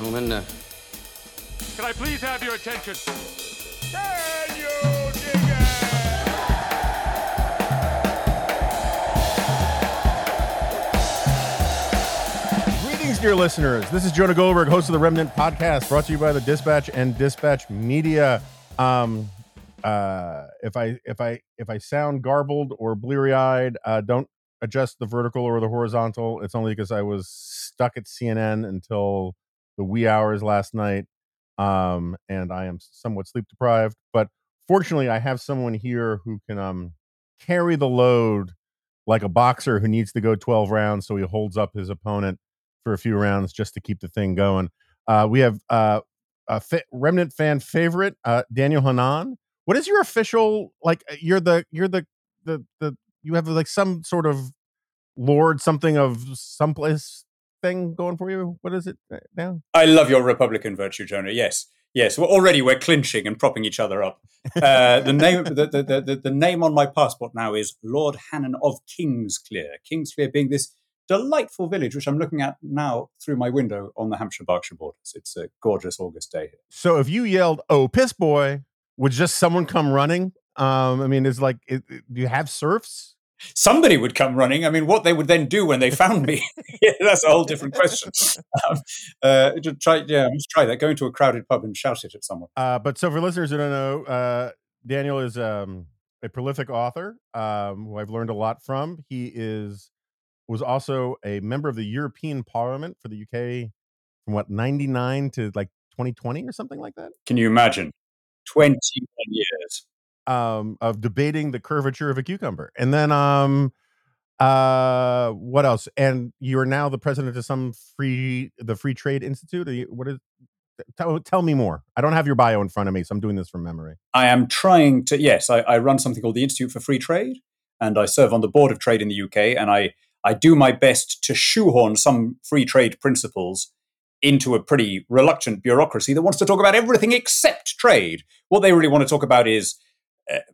Gentlemen, uh, Can I please have your attention? And you dig it. Greetings, dear listeners. This is Jonah Goldberg, host of the Remnant Podcast, brought to you by the Dispatch and Dispatch Media. Um, uh, if I if I if I sound garbled or bleary eyed, uh, don't adjust the vertical or the horizontal. It's only because I was stuck at CNN until the wee hours last night, um, and I am somewhat sleep deprived. But fortunately, I have someone here who can um carry the load like a boxer who needs to go 12 rounds so he holds up his opponent for a few rounds just to keep the thing going. Uh, we have uh, a fa- remnant fan favorite, uh, Daniel Hannan. What is your official like? uh, You're the you're the the the you have like some sort of lord something of someplace thing going for you. What is it uh, now? I love your Republican virtue, Jonah. Yes, yes. Well, already we're clinching and propping each other up. Uh, the name, the, the, the, the, the name on my passport now is Lord Hannan of Kingsclere. Kingsclere being this delightful village, which I'm looking at now through my window on the Hampshire-Berkshire borders. It's a gorgeous August day here. So if you yelled, "Oh, piss boy," would just someone come running? Um, I mean, it's like, it, it- do you have serfs? Somebody would come running. I mean, what they would then do when they found me, yeah, that's a whole different question. Um, uh, just try, yeah, let's try that. Go into a crowded pub and shout it at someone. Uh, but so for listeners who don't know, uh, Daniel is um, a prolific author um, who I've learned a lot from. He is was also a member of the European Parliament for the UK from what ninety nine to like twenty twenty or something like that. Can you imagine? 21 years. Um, of debating the curvature of a cucumber, and then um, uh, what else? And you are now the president of some free the Free Trade Institute. You- What is? Tell, tell me more. I don't have your bio in front of me, so I'm doing this from memory. I am trying to, yes, I, I run something called the Institute for Free Trade, and I serve on the board of trade in the UK, and I, I do my best to shoehorn some free trade principles into a pretty reluctant bureaucracy that wants to talk about everything except trade. What they really want to talk about is,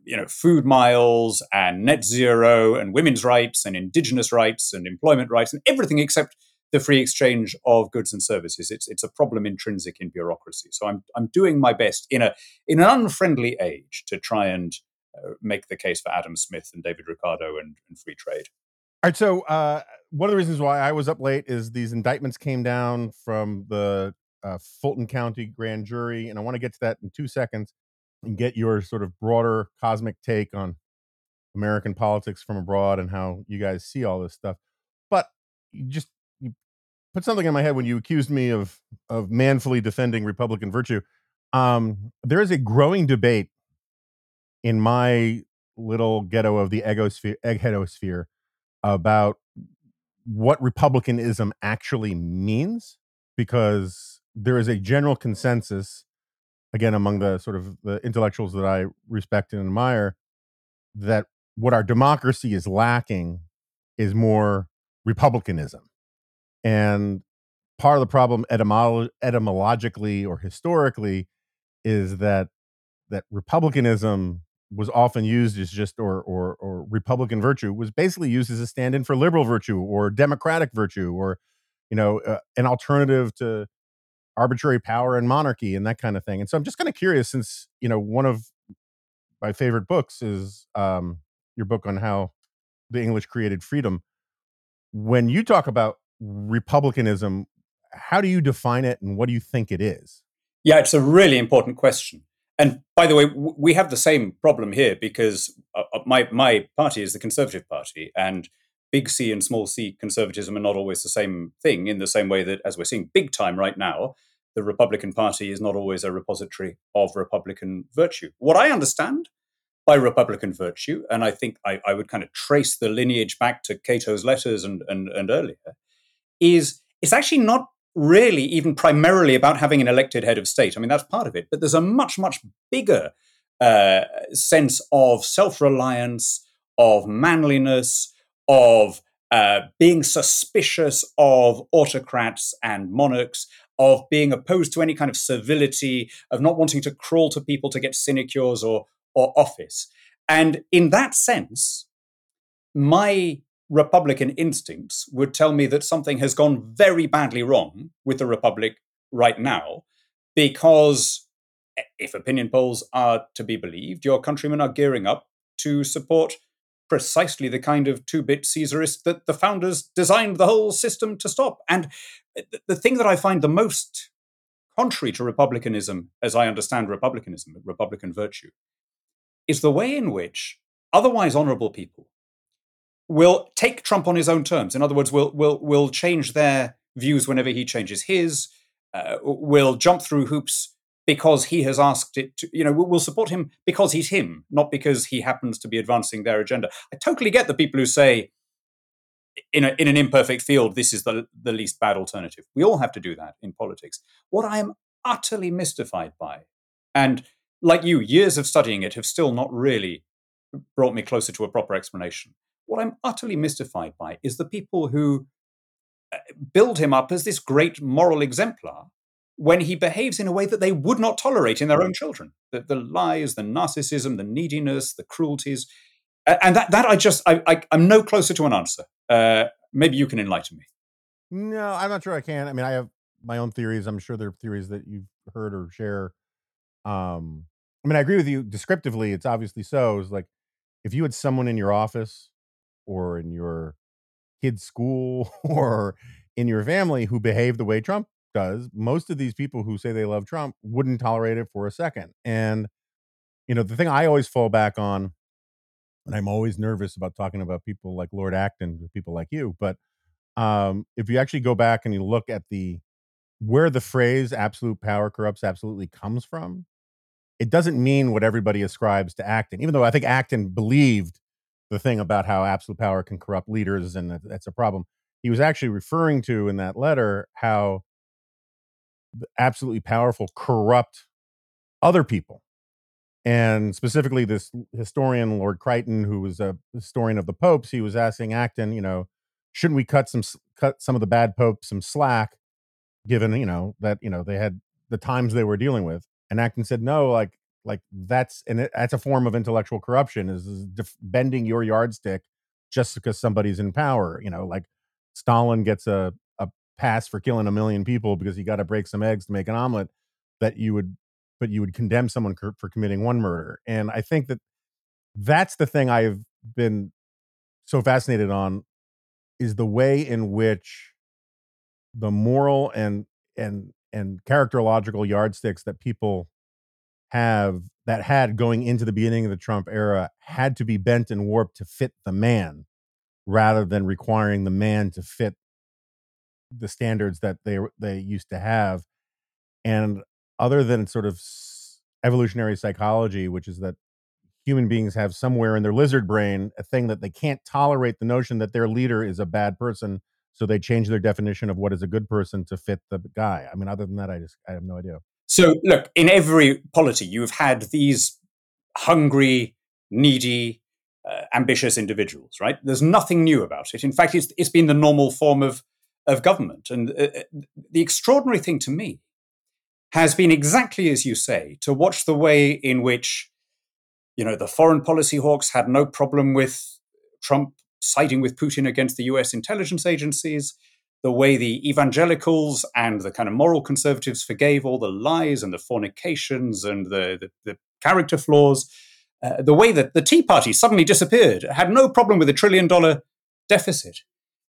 you know, food miles and net zero and women's rights and indigenous rights and employment rights and everything except the free exchange of goods and services. It's it's a problem intrinsic in bureaucracy. So I'm I'm doing my best in a in an unfriendly age to try and uh, make the case for Adam Smith and David Ricardo and, and free trade. All right. So uh, one of the reasons why I was up late is these indictments came down from the uh, Fulton County grand jury, and I want to get to that in two seconds and get your sort of broader cosmic take on American politics from abroad and how you guys see all this stuff. But you just you put something in my head when you accused me of of manfully defending Republican virtue. Um, there is a growing debate in my little ghetto of the egosphere, eggheadosphere about what republicanism actually means because there is a general consensus again among the sort of the intellectuals that I respect and admire that what our democracy is lacking is more republicanism. And part of the problem etymolo- etymologically or historically is that that republicanism was often used as just or or or republican virtue was basically used as a stand-in for liberal virtue or democratic virtue or you know uh, an alternative to arbitrary power and monarchy and that kind of thing. And so I'm just kind of curious, since you know one of my favorite books is um, your book on how the English created freedom. When you talk about republicanism, how do you define it, and what do you think it is? Yeah, it's a really important question. And by the way, we have the same problem here because uh, uh, my my party is the Conservative Party, and big C and small c conservatism are not always the same thing. In the same way that, as we're seeing big time right now, the Republican Party is not always a repository of Republican virtue. What I understand by Republican virtue, and I think I, I would kind of trace the lineage back to Cato's letters and and, and earlier, is it's actually not really even primarily about having an elected head of state. I mean, that's part of it, but there's a much, much bigger uh, sense of self reliance, of manliness, of uh, being suspicious of autocrats and monarchs, of being opposed to any kind of civility, of not wanting to crawl to people to get sinecures or, or office. And in that sense, my Republican instincts would tell me that something has gone very badly wrong with the Republic right now, because if opinion polls are to be believed, your countrymen are gearing up to support precisely the kind of two bit Caesarist that the founders designed the whole system to stop. And the thing that I find the most contrary to republicanism, as I understand republicanism, Republican virtue, is the way in which otherwise honorable people will take Trump on his own terms. In other words, will will will change their views whenever he changes his. Uh, will jump through hoops because he has asked it. To, you know, will support him because he's him, not because he happens to be advancing their agenda. I totally get the people who say. In, a, in an imperfect field, this is the, the least bad alternative. We all have to do that in politics. What I am utterly mystified by, and like you, years of studying it have still not really brought me closer to a proper explanation, what I'm utterly mystified by is the people who uh, build him up as this great moral exemplar when he behaves in a way that they would not tolerate in their own children. The, the lies, the narcissism, the neediness, the cruelties. And that, that I just, I, I, am no closer to an answer. Uh, maybe you can enlighten me. No, I'm not sure I can. I mean, I have my own theories. I'm sure there are theories that you've heard or share. Um, I mean, I agree with you descriptively. It's obviously so. It's like if you had someone in your office or in your kid's school or in your family who behave the way Trump does, most of these people who say they love Trump wouldn't tolerate it for a second. And, you know, the thing I always fall back on, and I'm always nervous about talking about people like Lord Acton, people like you, but um, if you actually go back and you look at the where the phrase absolute power corrupts absolutely comes from, it doesn't mean what everybody ascribes to Acton, even though I think Acton believed the thing about how absolute power can corrupt leaders and that, that's a problem. He was actually referring to in that letter how absolutely powerful corrupt other people. And specifically, this historian, Lord Creighton, who was a historian of the popes, he was asking Acton, you know, shouldn't we cut some cut some of the bad popes some slack, given you know that you know they had the times they were dealing with? And Acton said, no, like like that's and it, that's a form of intellectual corruption is, is def- bending your yardstick just because somebody's in power you know like stalin gets a, a pass for killing a million people because he got to break some eggs to make an omelet that you would but you would condemn someone for, committing one murder and i think that that's the thing i've been so fascinated on is the way in which the moral and and and characterological yardsticks that people have that had going into the beginning of the Trump era had to be bent and warped to fit the man rather than requiring the man to fit the standards that they they used to have and other than sort of evolutionary psychology which is that human beings have somewhere in their lizard brain a thing that they can't tolerate the notion that their leader is a bad person so they change their definition of what is a good person to fit the guy i mean other than that i just i have no idea so, look, in every polity, you've had these hungry, needy, uh, ambitious individuals, right? There's nothing new about it. In fact, it's, it's been the normal form of, of government. And uh, uh, the extraordinary thing to me has been exactly as you say, to watch the way in which, you know, the foreign policy hawks had no problem with Trump siding with Putin against the US intelligence agencies the way the evangelicals and the kind of moral conservatives forgave all the lies and the fornications and the, the, the character flaws, uh, the way that the Tea Party suddenly disappeared, had no problem with a trillion dollar deficit.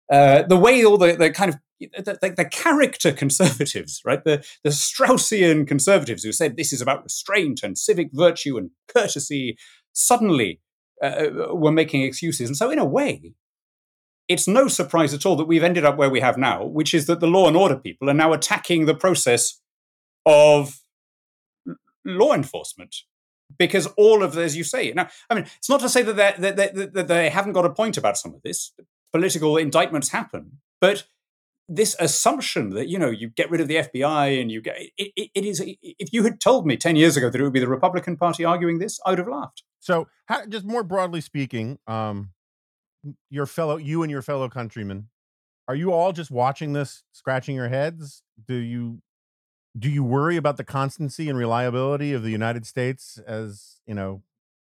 Uh, the way all the, the kind of the, the, the, character conservatives, right? The, the Straussian conservatives who said this is about restraint and civic virtue and courtesy, suddenly uh, were making excuses. And so, in a way, it's no surprise at all that we've ended up where we have now, which is that the law and order people are now attacking the process of law enforcement because all of, as you say, now, I mean, it's not to say that, that, that, that they haven't got a point about some of this. Political indictments happen, but this assumption that you know you get rid of the FBI and you get it, it, it is if you had told me 10 years ago that it would be the Republican Party arguing this I would have laughed. So how, just more broadly speaking um your fellow you and your fellow countrymen are you all just watching this scratching your heads? Do you do you worry about the constancy and reliability of the United States as you know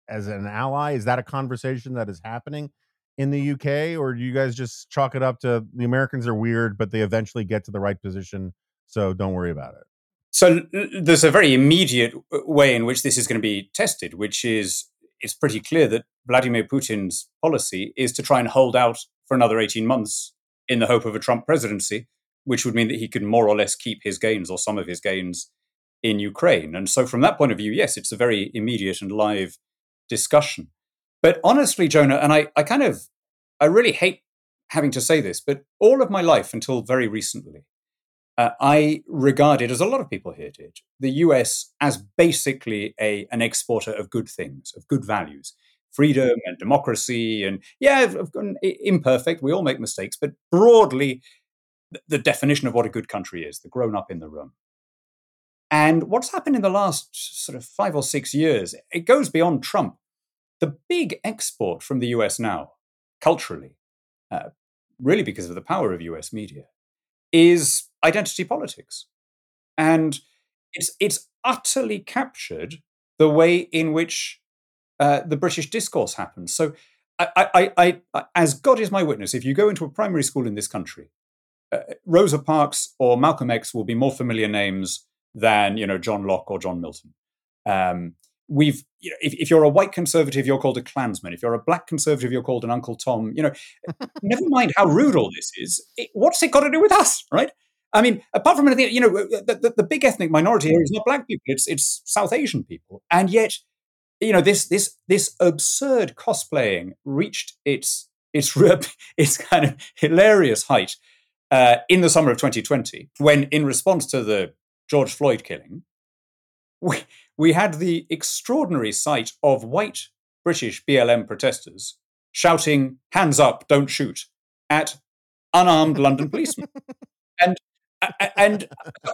as an ally? Is that a conversation that is happening in the UK, or do you guys just chalk it up to the Americans are weird, but they eventually get to the right position, so don't worry about it? So there's a very immediate uh, way in which this is going to be tested, which is it's pretty clear that Vladimir Putin's policy is to try and hold out for another 18 months in the hope of a Trump presidency, which would mean that he could more or less keep his gains or some of his gains in Ukraine. And so, from that point of view, yes, it's a very immediate and live discussion. But honestly, Jonah, and I, I kind of, I really hate having to say this, but all of my life until very recently, uh, I regarded, as a lot of people here did, the US as basically a, an exporter of good things, of good values, freedom and democracy. And yeah, imperfect, we all make mistakes, but broadly, the definition of what a good country is, the grown up in the room. And what's happened in the last sort of five or six years, it goes beyond Trump the big export from the US now, culturally, uh, really because of the power of US media, is identity politics. And it's, it's utterly captured the way in which uh, the British discourse happens. So, I, I, I, as God is my witness, if you go into a primary school in this country, uh, Rosa Parks or Malcolm X will be more familiar names than you know John Locke or John Milton. Um, we've you know, if, if you're a white conservative you're called a klansman. If you're a black conservative you're called an uncle tom. You know never mind how rude all this is it, what's it got to do with us right? I mean apart from anything you know the, the, the, big ethnic minority here is not black people it's it's south asian people. And yet you know this this this absurd cosplaying reached its its its kind of hilarious height uh, in the summer of 2020 when in response to the george floyd killing we, we had the extraordinary sight of white British BLM protesters shouting, hands up, don't shoot, at unarmed London policemen. And, and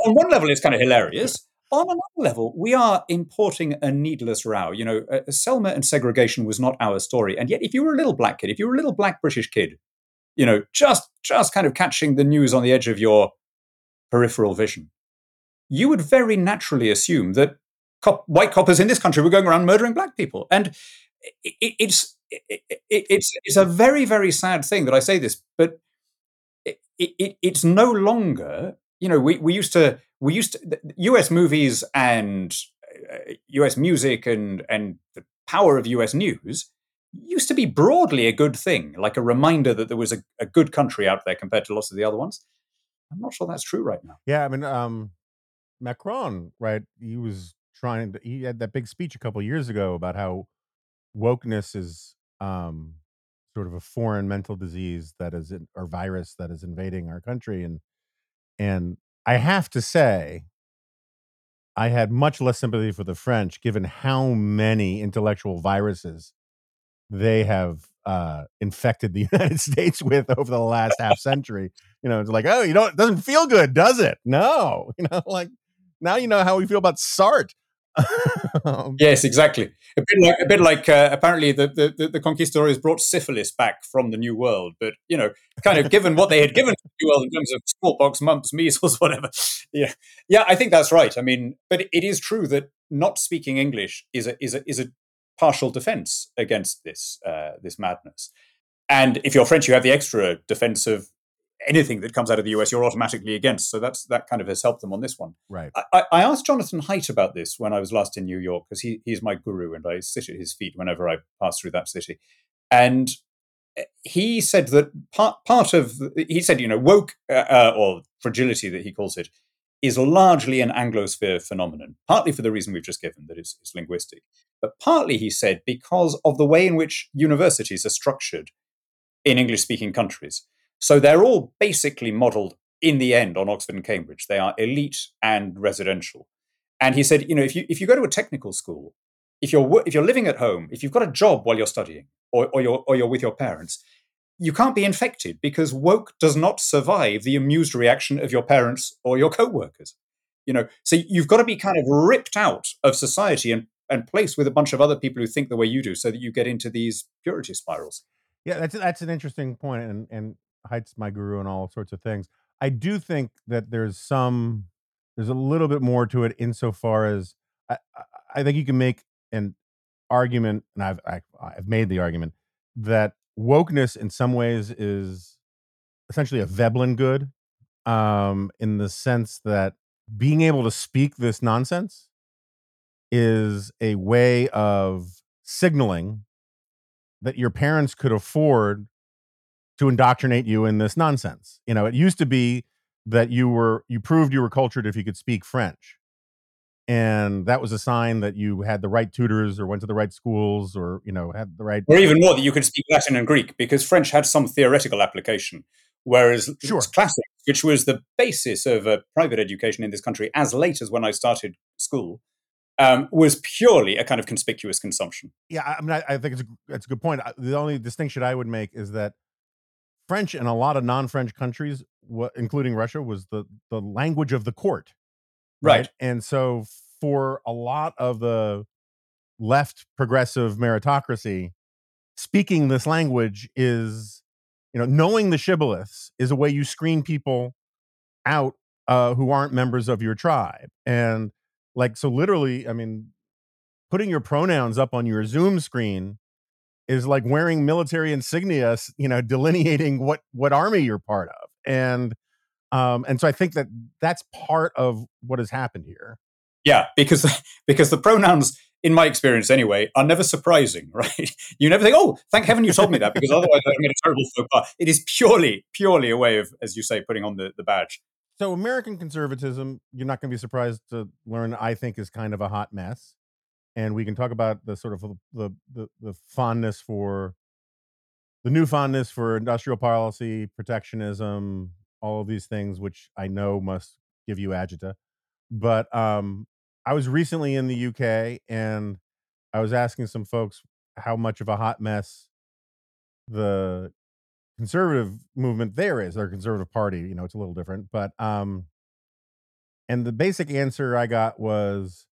on one level, it's kind of hilarious. On another level, we are importing a needless row. You know, uh, Selma and segregation was not our story. And yet, if you were a little black kid, if you were a little black British kid, you know, just just kind of catching the news on the edge of your peripheral vision, you would very naturally assume that cop- white coppers in this country were going around murdering black people. And it, it's it, it's it's a very very sad thing that I say this, but it, it, it's no longer. You know, we, we used to we used to U.S. movies and uh, U.S. music and and the power of U.S. news used to be broadly a good thing, like a reminder that there was a, a good country out there compared to lots of the other ones. I'm not sure that's true right now. Yeah, I mean, um, Macron, right? He was trying to he had that big speech a couple years ago about how wokeness is um sort of a foreign mental disease that is in, or virus that is invading our country and and I have to say I had much less sympathy for the French given how many intellectual viruses they have uh, infected the United States with over the last half century. You know, it's like, oh, you know, it doesn't feel good, does it? No, you know, like now you know how we feel about Sartre. Um, yes, exactly. A bit like, a bit like uh, apparently the, the, the conquistadors brought syphilis back from the New World, but you know, kind of given what they had given to the New World in terms of smallpox, mumps, measles, whatever. Yeah, yeah, I think that's right. I mean, but it is true that not speaking English is a is a is a partial defense against this uh, this madness. And if you're French, you have the extra defense of anything that comes out of the US, you're automatically against. So that's that kind of has helped them on this one. Right. I, I asked Jonathan Haidt about this when I was last in New York because he, he's my guru and I sit at his feet whenever I pass through that city. And eh, he said that part part of he said you know woke uh, uh, or fragility that he calls it is largely an Anglosphere phenomenon, partly for the reason we've just given that it's, it's linguistic, but partly he said because of the way in which universities are structured in English speaking countries. So they're all basically modeled in the end on Oxford and Cambridge. They are elite and residential. And he said, you know, if you if you go to a technical school, if you're if you're living at home, if you've got a job while you're studying, or, or you're or you're with your parents, you can't be infected because woke does not survive the amused reaction of your parents or your co-workers. You know, so you've got to be kind of ripped out of society and and placed with a bunch of other people who think the way you do, so that you get into these purity spirals. Yeah, that's that's an interesting point, and and Haidt's my guru and all sorts of things. I do think that there's some, there's a little bit more to it insofar as I, I think you can make an argument, and I've I, I've made the argument that wokeness in some ways is essentially a Veblen good, um, in the sense that being able to speak this nonsense is a way of signaling that your parents could afford to indoctrinate you in this nonsense. You know, it used to be that you were you proved you were cultured if you could speak French. And that was a sign that you had the right tutors or went to the right schools or, you know, had the right Or even more that you could speak Latin and Greek because French had some theoretical application. Whereas Sure. classics, which was the basis of a private education in this country as late as when I started school, um, was purely a kind of conspicuous consumption. Yeah, I mean, I, I think it's a, that's a good point. The only distinction I would make is that French and a lot of non-French countries, including Russia, was the the language of the court. Right. And so for a lot of the left progressive meritocracy, speaking this language is, you know, knowing the shibboleths is a way you screen people out uh, who aren't members of your tribe. And like, so literally, I mean, putting your pronouns up on your Zoom screen is like wearing military insignia, you know, delineating what what army you're part of. And um, and so I think that that's part of what has happened here. Yeah, because because the pronouns, in my experience anyway, are never surprising, right? You never think, "Oh, thank heaven you told me that," because otherwise I made a terrible faux pas. It is purely, purely a way of, as you say, putting on the, the badge. So American conservatism, you're not going to be surprised to learn, I think, is kind of a hot mess. And we can talk about the sort of the the, the fondness for the new fondness for industrial policy, protectionism, all of these things, which I know must give you agita. But um, I was recently in the UK and I was asking some folks how much of a hot mess the conservative movement there is their conservative party you know it's a little different but um and the basic answer i got was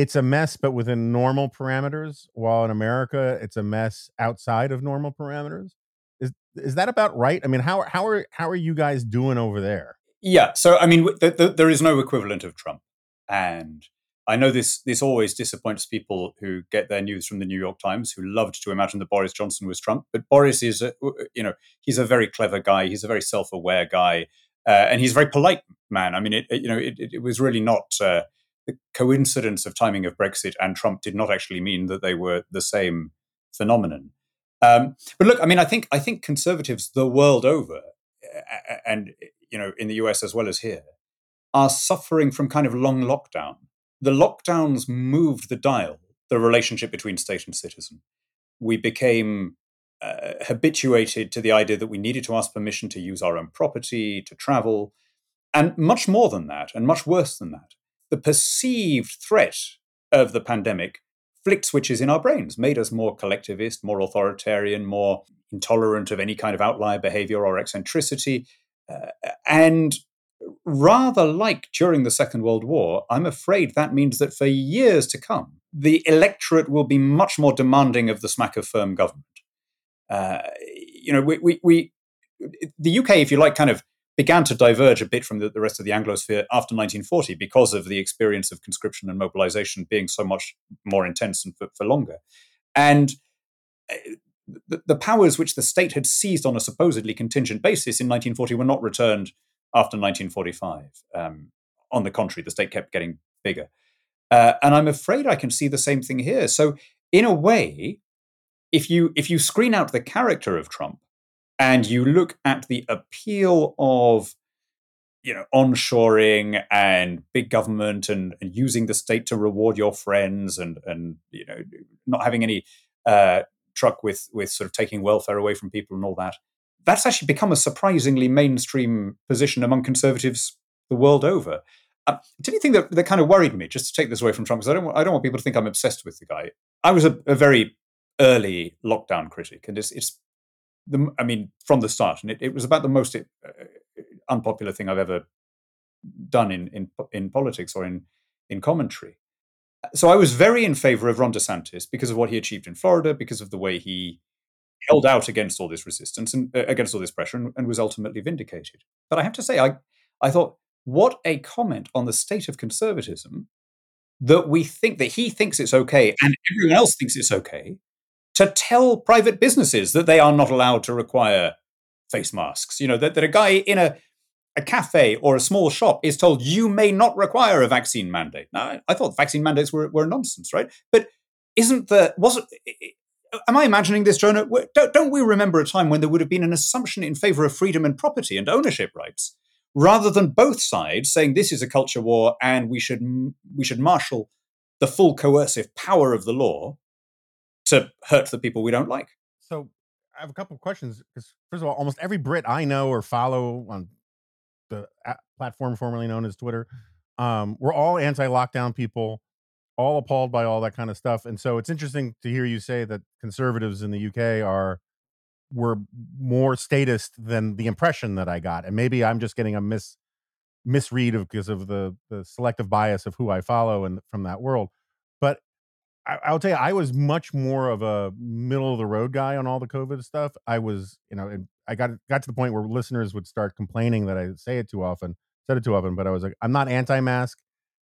it's a mess but within normal parameters while in america it's a mess outside of normal parameters is is that about right i mean how how are how are you guys doing over there Yeah. So, I mean, th- th- there is no equivalent of Trump, and I know this. This always disappoints people who get their news from the New York Times, who loved to imagine that Boris Johnson was Trump. But Boris is, a, you know, he's a very clever guy. He's a very self-aware guy, uh, and he's a very polite man. I mean, it, it- you know, it, it was really not uh, the coincidence of timing of Brexit and Trump did not actually mean that they were the same phenomenon. Um, but look, I mean, I think I think conservatives the world over, and you know, in the US as well as here, are suffering from kind of long lockdown. The lockdowns moved the dial, the relationship between state and citizen. We became uh, habituated to the idea that we needed to ask permission to use our own property, to travel, and much more than that, and much worse than that. The perceived threat of the pandemic flicked switches in our brains, made us more collectivist, more authoritarian, more intolerant of any kind of outlier behavior or eccentricity. Uh, and rather like during the Second World War, I'm afraid that means that for years to come, the electorate will be much more demanding of the smack of firm government. Uh, you know, we, we, we, the UK, if you like, kind of began to diverge a bit from the, the rest of the Anglosphere after 1940 because of the experience of conscription and mobilization being so much more intense and for, for longer. And uh, the, the powers which the state had seized on a supposedly contingent basis in 1940 were not returned after 1945. Um, on the contrary, the state kept getting bigger. Uh, and I'm afraid I can see the same thing here. So, in a way, if you if you screen out the character of Trump and you look at the appeal of you know onshoring and big government and, and using the state to reward your friends and and you know not having any uh, truck with with sort of taking welfare away from people and all that that's actually become a surprisingly mainstream position among conservatives the world over uh, the only thing that, that kind of worried me, just to take this away from Trump, because I don't, want, I don't want people to think I'm obsessed with the guy. I was a, a very early lockdown critic, and it's, it's the, I mean, from the start, and it, it was about the most uh, unpopular thing I've ever done in, in in politics or in in commentary. So I was very in favor of Ron DeSantis because of what he achieved in Florida, because of the way he held out against all this resistance and uh, against all this pressure, and, and was ultimately vindicated. But I have to say, I I thought what a comment on the state of conservatism that we think that he thinks it's okay and everyone else thinks it's okay to tell private businesses that they are not allowed to require face masks. You know, that, that a guy in a, a cafe or a small shop is told you may not require a vaccine mandate. Now, I, thought vaccine mandates were, were nonsense, right? But isn't the, wasn't, am I imagining this, Jonah? Don't, don't we remember a time when there would have been an assumption in favor of freedom and property and ownership rights? rather than both sides saying this is a culture war and we should we should marshal the full coercive power of the law to hurt the people we don't like. So I have a couple of questions because first of all, almost every Brit I know or follow on the platform formerly known as Twitter, um, we're all anti-lockdown people, all appalled by all that kind of stuff. And so it's interesting to hear you say that conservatives in the UK are were more statist than the impression that I got, and maybe I'm just getting a mis misread of because of the the selective bias of who I follow and from that world. I, will tell you, I was much more of a middle of the road guy on all the COVID stuff. I was, you know, I got got to the point where listeners would start complaining that I say it too often, said it too often. But I was like, I'm not anti-mask,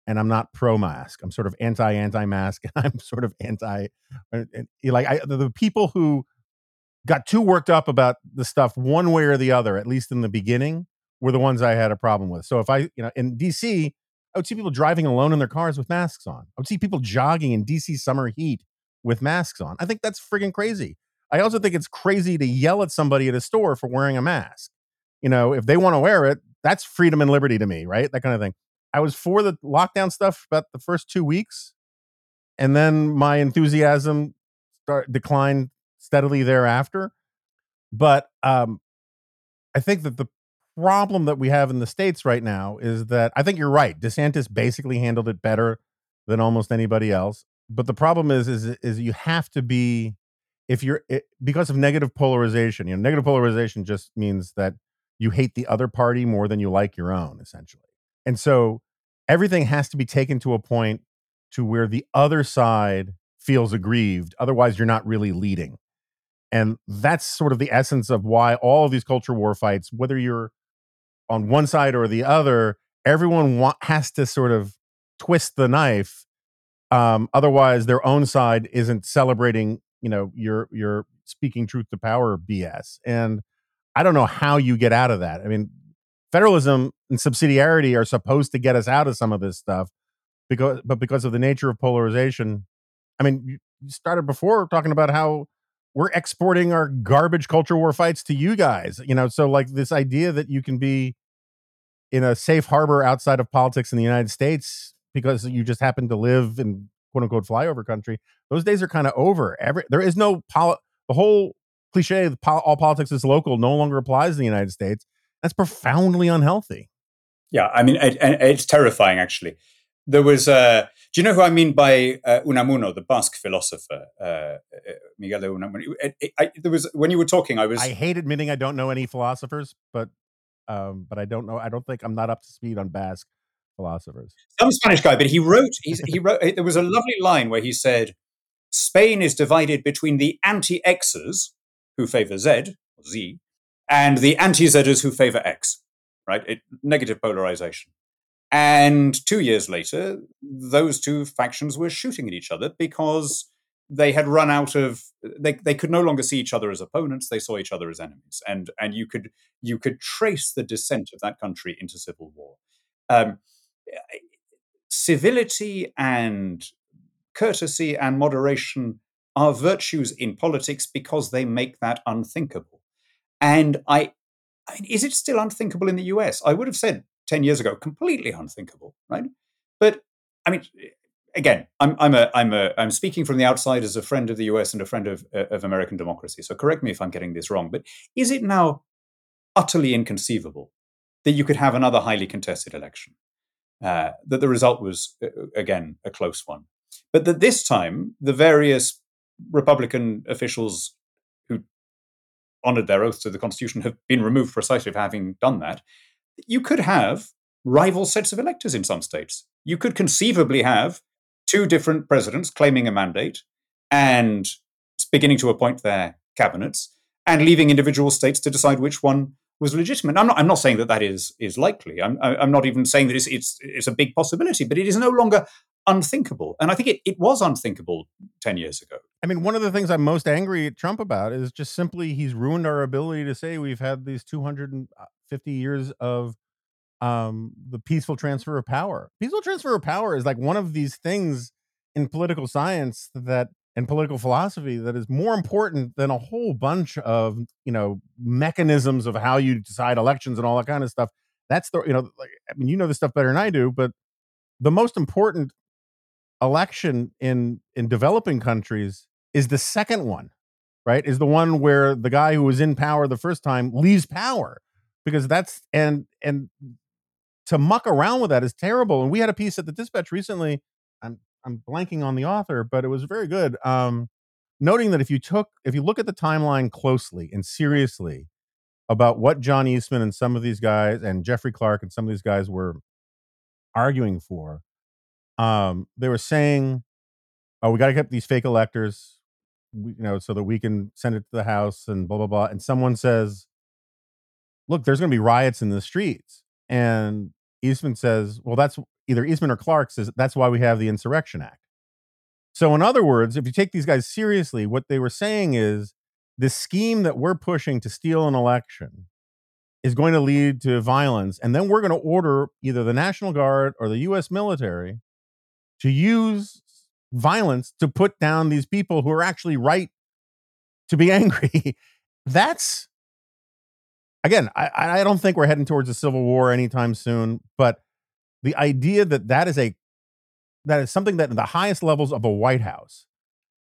and I'm not pro-mask. I'm sort of anti-anti-mask. And I'm sort of anti, and, and, like I, the, the people who got too worked up about the stuff one way or the other, at least in the beginning, were the ones I had a problem with. So if I, you know, in DC, I would see people driving alone in their cars with masks on. I would see people jogging in DC summer heat with masks on. I think that's friggin' crazy. I also think it's crazy to yell at somebody at a store for wearing a mask. You know, if they want to wear it, that's freedom and liberty to me, right? That kind of thing. I was for the lockdown stuff about the first two weeks, and then my enthusiasm start declined steadily thereafter. But um, I think that the problem that we have in the states right now is that I think you're right. DeSantis basically handled it better than almost anybody else. But the problem is, is, is you have to be if you're it, because of negative polarization. You know, negative polarization just means that you hate the other party more than you like your own, essentially. And so everything has to be taken to a point to where the other side feels aggrieved. Otherwise, you're not really leading. And that's sort of the essence of why all of these culture war fights, whether you're on one side or the other, everyone wa- has to sort of twist the knife. Um, otherwise, their own side isn't celebrating, you know, your your speaking truth to power BS. And I don't know how you get out of that. I mean, federalism and subsidiarity are supposed to get us out of some of this stuff because, but because of the nature of polarization, I mean, you started before talking about how we're exporting our garbage culture war fights to you guys. You know, so like this idea that you can be in a safe harbor outside of politics in the United States because you just happen to live in quote unquote flyover country, those days are kind of over. Every there is no poli- the whole cliche of all politics is local no longer applies in the United States. That's profoundly unhealthy. Yeah, I mean, it, it's terrifying actually there was uh, do you know who I mean by uh, Unamuno, the Basque philosopher, uh, uh Miguel de Unamuno? It, I, there was when you were talking, I was. I hate admitting I don't know any philosophers, but um, but I don't know. I don't think I'm not up to speed on Basque philosophers. Some Spanish guy, but he wrote. he wrote. There was a lovely line where he said, "Spain is divided between the anti-Xers who favor Z, Z, and the anti-Zers who favor X." Right, it, negative polarization. And two years later, those two factions were shooting at each other because they had run out of they, they could no longer see each other as opponents they saw each other as enemies. And and you could you could trace the descent of that country into civil war. Um, civility and courtesy and moderation are virtues in politics because they make that unthinkable. And i, is it still unthinkable in the us i would have said 10 years ago completely unthinkable right but i mean again, I'm I'm a I'm a I'm speaking from the outside as a friend of the US and a friend of uh, of American democracy. So correct me if I'm getting this wrong, but is it now utterly inconceivable that you could have another highly contested election? Uh, that the result was uh, again a close one, but that this time the various Republican officials who honored their oath to the Constitution have been removed precisely for having done that. You could have rival sets of electors in some states. You could conceivably have two different presidents claiming a mandate and beginning to appoint their cabinets and leaving individual states to decide which one was legitimate. I'm not, I'm not saying that that is, is likely. I'm, I'm not even saying that it's, it's, it's a big possibility, but it is no longer unthinkable. And I think it, it was unthinkable 10 years ago. I mean, one of the things I'm most angry at Trump about is just simply he's ruined our ability to say we've had these uh, 250 years of um, the peaceful transfer of power. Peaceful transfer of power is like one of these things in political science that and political philosophy that is more important than a whole bunch of you know mechanisms of how you decide elections and all that kind of stuff. That's the you know like, I mean you know this stuff better than I do, but the most important election in in developing countries is the second one, right? Is the one where the guy who was in power the first time leaves power because that's and and to muck around with that is terrible. And we had a piece at the Dispatch recently. I'm I'm blanking on the author, but it was very good. Um, noting that if you took if you look at the timeline closely and seriously about what John Eastman and some of these guys and Jeffrey Clark and some of these guys were arguing for, um, they were saying, "Oh, we got to get these fake electors, you know, so that we can send it to the House and blah blah blah." And someone says, "Look, there's going to be riots in the streets." And Eastman says, well, that's either Eastman or Clark says that's why we have the Insurrection Act. So, in other words, if you take these guys seriously, what they were saying is the scheme that we're pushing to steal an election is going to lead to violence. And then we're going to order either the National Guard or the US military to use violence to put down these people who are actually right to be angry. That's again, I, I don't think we're heading towards a civil war anytime soon. But the idea that that is a that is something that in the highest levels of a White House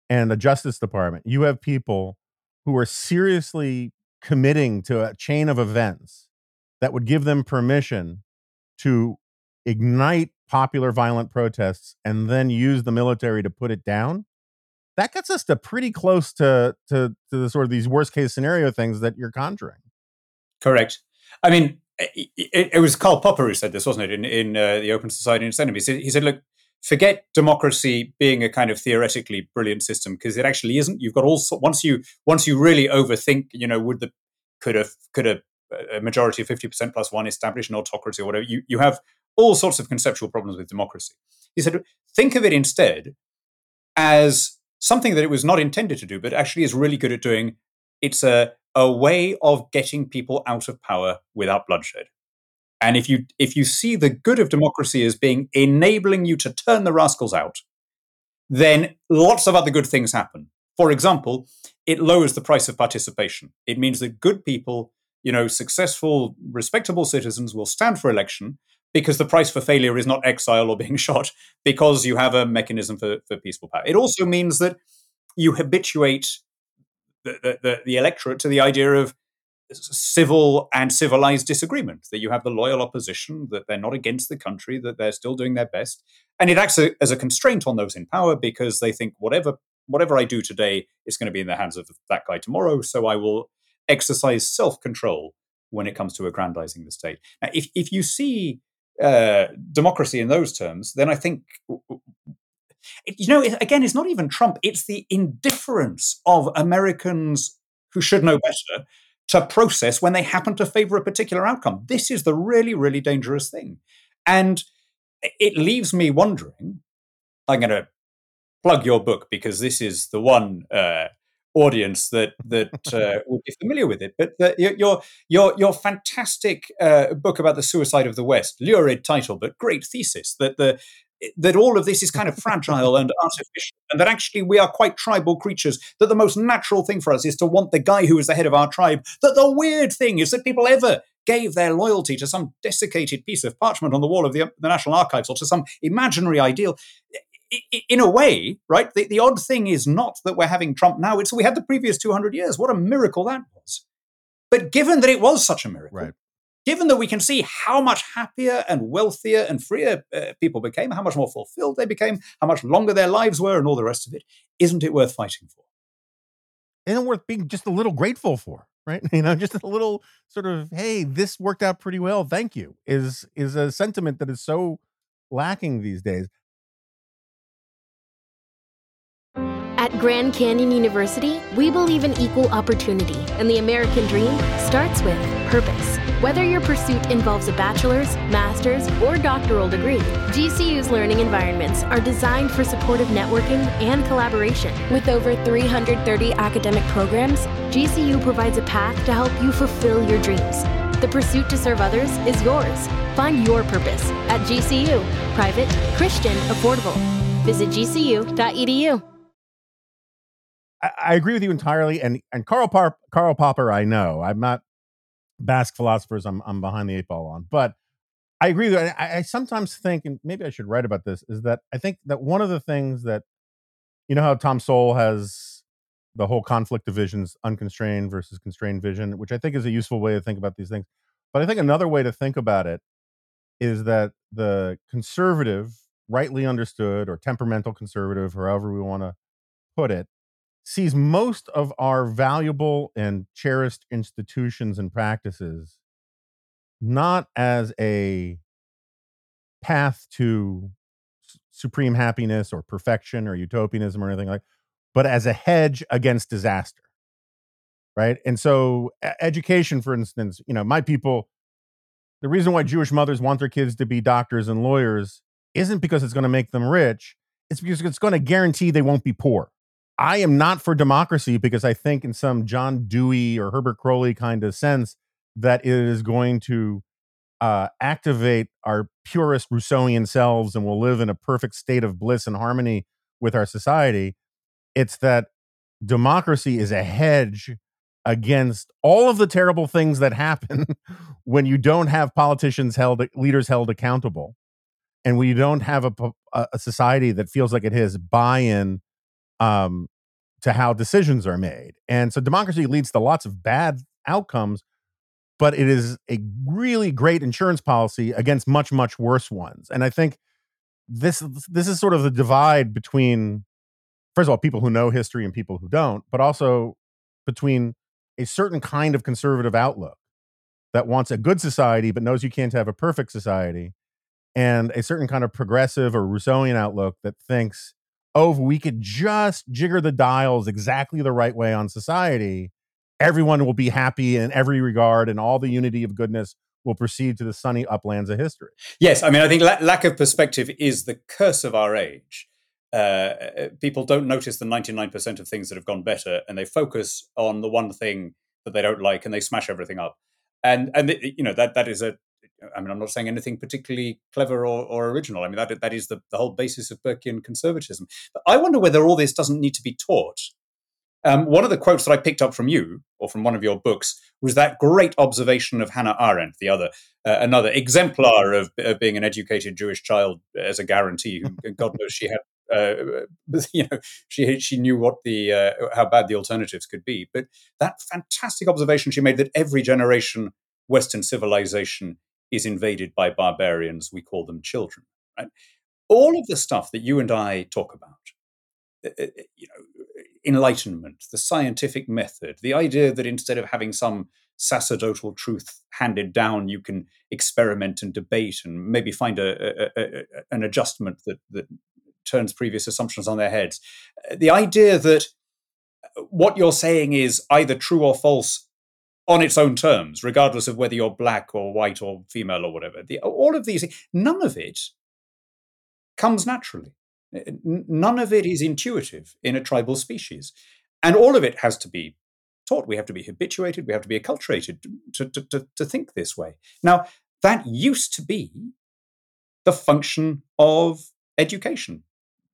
and the Justice Department, you have people who are seriously committing to a chain of events that would give them permission to ignite popular violent protests and then use the military to put it down that gets us to pretty close to to to the sort of these worst case scenario things that you're conjuring Correct. I mean, it, it, was Karl Popper who said this, wasn't it, in, in uh, the Open Society and Its Enemies? He said, look, forget democracy being a kind of theoretically brilliant system because it actually isn't. You've got all once you once you really overthink, you know, would the could a could a, a majority of fifty percent plus one establish an autocracy or whatever? You you have all sorts of conceptual problems with democracy. He said, think of it instead as something that it was not intended to do, but actually is really good at doing. It's a a way of getting people out of power without bloodshed. And if you if you see the good of democracy as being enabling you to turn the rascals out, then lots of other good things happen. For example, it lowers the price of participation. It means that good people, you know, successful, respectable citizens will stand for election because the price for failure is not exile or being shot, because you have a mechanism for, for peaceful power. It also means that you habituate the, the, the electorate to the idea of civil and civilized disagreement that you have the loyal opposition that they're not against the country that they're still doing their best. And it acts as a constraint on those in power because they think whatever whatever i do today is going to be in the hands of that guy tomorrow so i will exercise self-control when it comes to aggrandizing the state. Now if, if you see uh, democracy in those terms then i think you know, again, it's not even Trump, it's the indifference of Americans who should know better to process when they happen to favor a particular outcome. This is the really, really dangerous thing. And it leaves me wondering I'm going to plug your book because this is the one uh, audience that that uh, will be familiar with it. But the, your your your fantastic uh, book about the suicide of the West, lurid title, but great thesis. That the that all of this is kind of fragile and artificial, and that actually we are quite tribal creatures. That the most natural thing for us is to want the guy who is the head of our tribe. That the weird thing is that people ever gave their loyalty to some desiccated piece of parchment on the wall of the, the National Archives or to some imaginary ideal in a way, right? The, the odd thing is not that we're having Trump now. It's we had the previous 200 years. What a miracle that was. But given that it was such a miracle, right. Given that we can see how much happier and wealthier and freer uh, people became, how much more fulfilled they became, how much longer their lives were, and all the rest of it, isn't it worth fighting for? Isn't it worth being just a little grateful for? Right, you know, just a little sort of, hey, this worked out pretty well. Thank you. Is is a sentiment that is so lacking these days. At Grand Canyon University, we believe in equal opportunity, and the American dream starts with purpose. Whether your pursuit involves a bachelor's, master's, or doctoral degree, GCU's learning environments are designed for supportive networking and collaboration. With over 330 academic programs, GCU provides a path to help you fulfill your dreams. The pursuit to serve others is yours. Find your purpose at GCU. Private, Christian, affordable. Visit gcu.edu. I, I agree with you entirely. And and Karl Par- Karl Popper, I know I'm not Basque philosophers. I'm I'm behind the eight ball on, but I agree. I, I sometimes think, and maybe I should write about this, is that I think that one of the things that you know how Tom Sowell has the whole conflict of visions, unconstrained versus constrained vision, which I think is a useful way to think about these things. But I think another way to think about it is that the conservative, rightly understood, or temperamental conservative, however we want to put it, sees most of our valuable and cherished institutions and practices not as a path to supreme happiness or perfection or utopianism or anything like but as a hedge against disaster right? And so education for instance you know my people the reason why jewish mothers want their kids to be doctors and lawyers isn't because it's going to make them rich it's because it's going to guarantee they won't be poor I am not for democracy because I think, in some John Dewey or Herbert Croly kind of sense, that it is going to uh, activate our purest Rousseauian selves and we'll live in a perfect state of bliss and harmony with our society. It's that democracy is a hedge against all of the terrible things that happen when you don't have politicians held, leaders held accountable, and when you don't have a, a society that feels like it has buy in um, to how decisions are made. And so democracy leads to lots of bad outcomes, but it is a really great insurance policy against much, much worse ones. And I think this this is sort of the divide between first of all people who know history and people who don't, but also between a certain kind of conservative outlook that wants a good society but knows you can't have a perfect society and a certain kind of progressive or Rousseauian outlook that thinks oh, if we could just jigger the dials exactly the right way on society, everyone will be happy in every regard and all the unity of goodness will proceed to the sunny uplands of history. Yes, I mean, I think la- lack of perspective is the curse of our age. Uh, uh people don't notice the 99% of things that have gone better and they focus on the one thing that they don't like and they smash everything up. And, and you know, that, that is a, I mean, I'm not saying anything particularly clever or, or original. I mean, that that is the, the whole basis of Burkean conservatism. But I wonder whether all this doesn't need to be taught. Um, one of the quotes that I picked up from you or from one of your books was that great observation of Hannah Arendt, the other uh, another exemplar of, of, being an educated Jewish child as a guarantee. God knows she had. Uh, you know, she she knew what the uh, how bad the alternatives could be. But that fantastic observation she made that every generation Western civilization is invaded by barbarians, we call them children. Right? All of the stuff that you and I talk about, uh, uh, uh, you know, enlightenment, the scientific method, the idea that instead of having some sacerdotal truth handed down, you can experiment and debate and maybe find a, a, a, an adjustment that, that turns previous assumptions on their heads. The idea that what you're saying is either true or false on its own terms, regardless of whether you're black or white or female or whatever. The, all of these, none of it comes naturally. None of it is intuitive in a tribal species. And all of it has to be taught. We have to be habituated, we have to be acculturated to, to, to, to think this way. Now, that used to be the function of education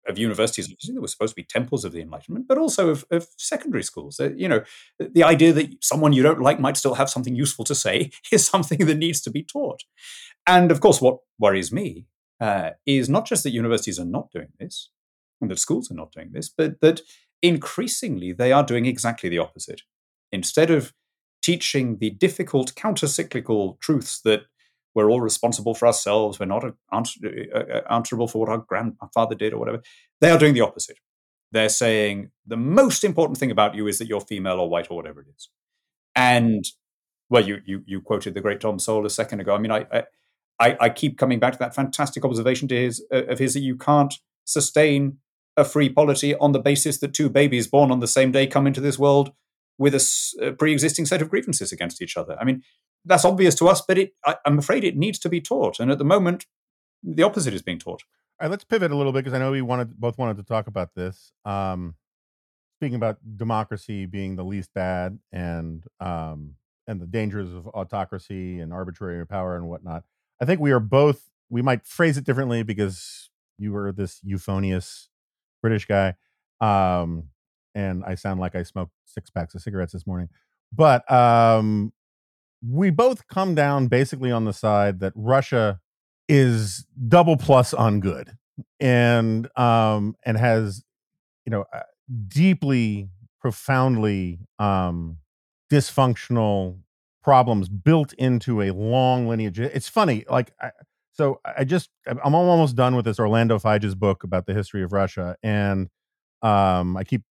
of universities. There were supposed to be temples of the Enlightenment, but also of, of secondary schools. Uh, you know, the idea that someone you don't like might still have something useful to say is something that needs to be taught. And of course, what worries me uh, is not just that universities are not doing this, and that schools are not doing this, but that increasingly they are doing exactly the opposite. Instead of teaching the difficult counter-cyclical truths that we're all responsible for ourselves, we're not uh, uh, uh, answerable for what our grandfather did or whatever, they are doing the opposite. They're saying the most important thing about you is that you're female or white or whatever it is. And well, you you you quoted the great Tom Sowell a second ago. I mean, I I, I keep coming back to that fantastic observation to his uh, of his that you can't sustain a free polity on the basis that two babies born on the same day come into this world with a pre-existing set of grievances against each other. I mean, that's obvious to us, but it, I, I'm afraid it needs to be taught. And at the moment, the opposite is being taught. All right, let's pivot a little bit because I know we wanted both wanted to talk about this. Um, speaking about democracy being the least bad and um, and the dangers of autocracy and arbitrary power and whatnot. I think we are both. We might phrase it differently because you were this euphonious British guy, um, and I sound like I smoked six packs of cigarettes this morning. But um, we both come down basically on the side that Russia is double plus ungood, and um, and has you know uh, deeply, profoundly um, dysfunctional problems built into a long lineage. It's funny, like I, so I just I'm almost done with this Orlando Figes book about the history of Russia, and um, I keep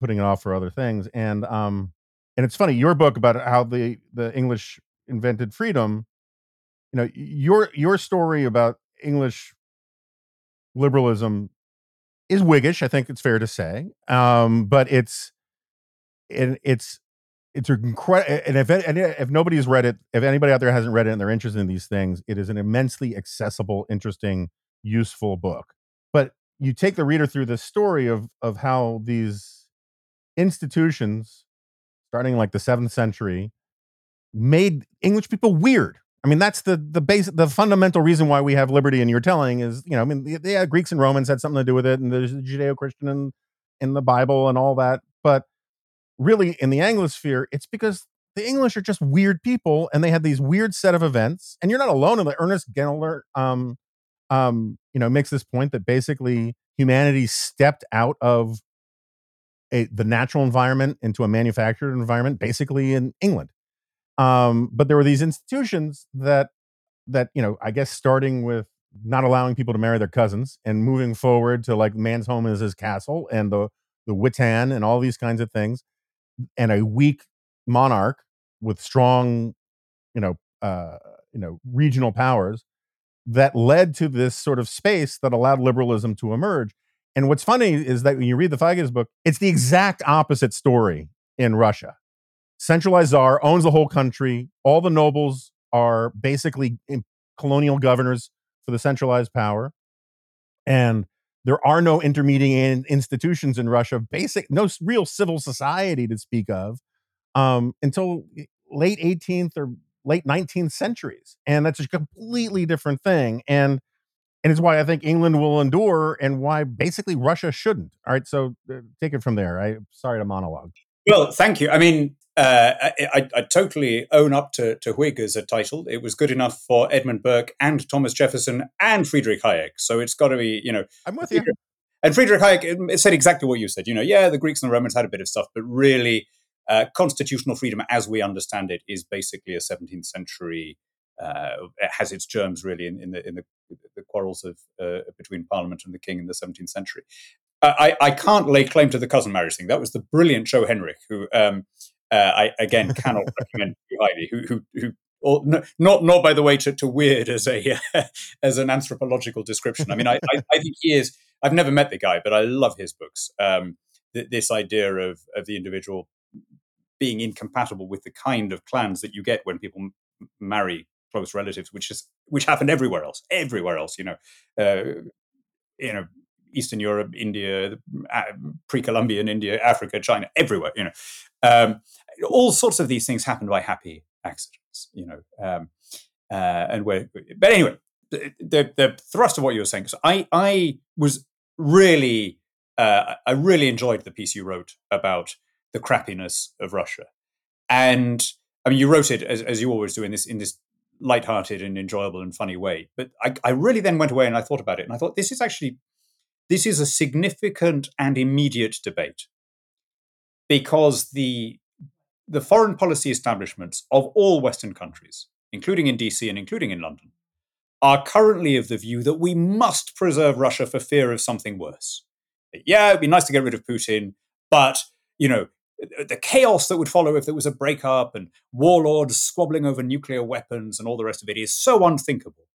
putting it off for other things, and um, and it's funny your book about how the the English invented freedom. You know your your story about English liberalism is Whiggish. I think it's fair to say, um, but it's it, it's it's incredible. And if and if nobody's read it, if anybody out there hasn't read it and they're interested in these things, it is an immensely accessible, interesting, useful book. But you take the reader through the story of of how these institutions, starting like the seventh century, made English people weird. I mean, that's the the base, the fundamental reason why we have liberty. And you're telling is, you know, I mean, yeah, Greeks and Romans had something to do with it, and there's Judeo-Christian in, in the Bible and all that. But really in the Anglosphere, it's because the English are just weird people and they had these weird set of events. And you're not alone in the Ernest Gellner, um, um, you know, makes this point that basically humanity stepped out of a, the natural environment into a manufactured environment, basically in England. Um, but there were these institutions that that you know, I guess starting with not allowing people to marry their cousins and moving forward to like man's home is his castle and the the Witan and all these kinds of things and a weak monarch with strong, you know, uh, you know, regional powers that led to this sort of space that allowed liberalism to emerge. And what's funny is that when you read the Figes book, it's the exact opposite story in Russia. Centralized czar owns the whole country. All the nobles are basically colonial governors for the centralized power. And there are no intermediate institutions in Russia, basic, no real civil society to speak of um, until late 18th or late 19th centuries. And that's a completely different thing. And and it's why I think England will endure and why basically Russia shouldn't. All right, so uh, take it from there. I sorry to monologue. Well, thank you. I mean, uh, I, I, totally own up to, to Whig as a title. It was good enough for Edmund Burke and Thomas Jefferson and Friedrich Hayek. So it's got to be, you know. I'm with you. And Friedrich Hayek said exactly what you said. You know, yeah, the Greeks and the Romans had a bit of stuff, but really, uh, constitutional freedom as we understand it is basically a 17th century. Uh, it has its germs really in, in the in the, the quarrels of uh, between Parliament and the King in the 17th century. I, I can't lay claim to the cousin marriage thing. That was the brilliant Joe Henrich, who um, uh, I again cannot recommend too highly. Who who who. Or, not not by the way to, to weird as a as an anthropological description. I mean, I, I, I think he is. I've never met the guy, but I love his books. Um, th- this idea of of the individual being incompatible with the kind of clans that you get when people m- marry close relatives, which is which happened everywhere else, everywhere else. You know, uh, you know, Eastern Europe, India, uh, pre-Columbian India, Africa, China, everywhere. You know, um, all sorts of these things happen by happy accidents. You know, um, uh, and where. But anyway, the, the, the thrust of what you were saying. So I I was really uh, I really enjoyed the piece you wrote about the crappiness of Russia, and I mean you wrote it as, as you always do in this in this light-hearted and enjoyable and funny way. But I, I really then went away and I thought about it, and I thought this is actually this is a significant and immediate debate because the the foreign policy establishments of all Western countries, including in DC and including in London, are currently of the view that we must preserve Russia for fear of something worse. Yeah, it'd be nice to get rid of Putin, but you know, the chaos that would follow if there was a breakup and warlords squabbling over nuclear weapons and all the rest of it is so unthinkable.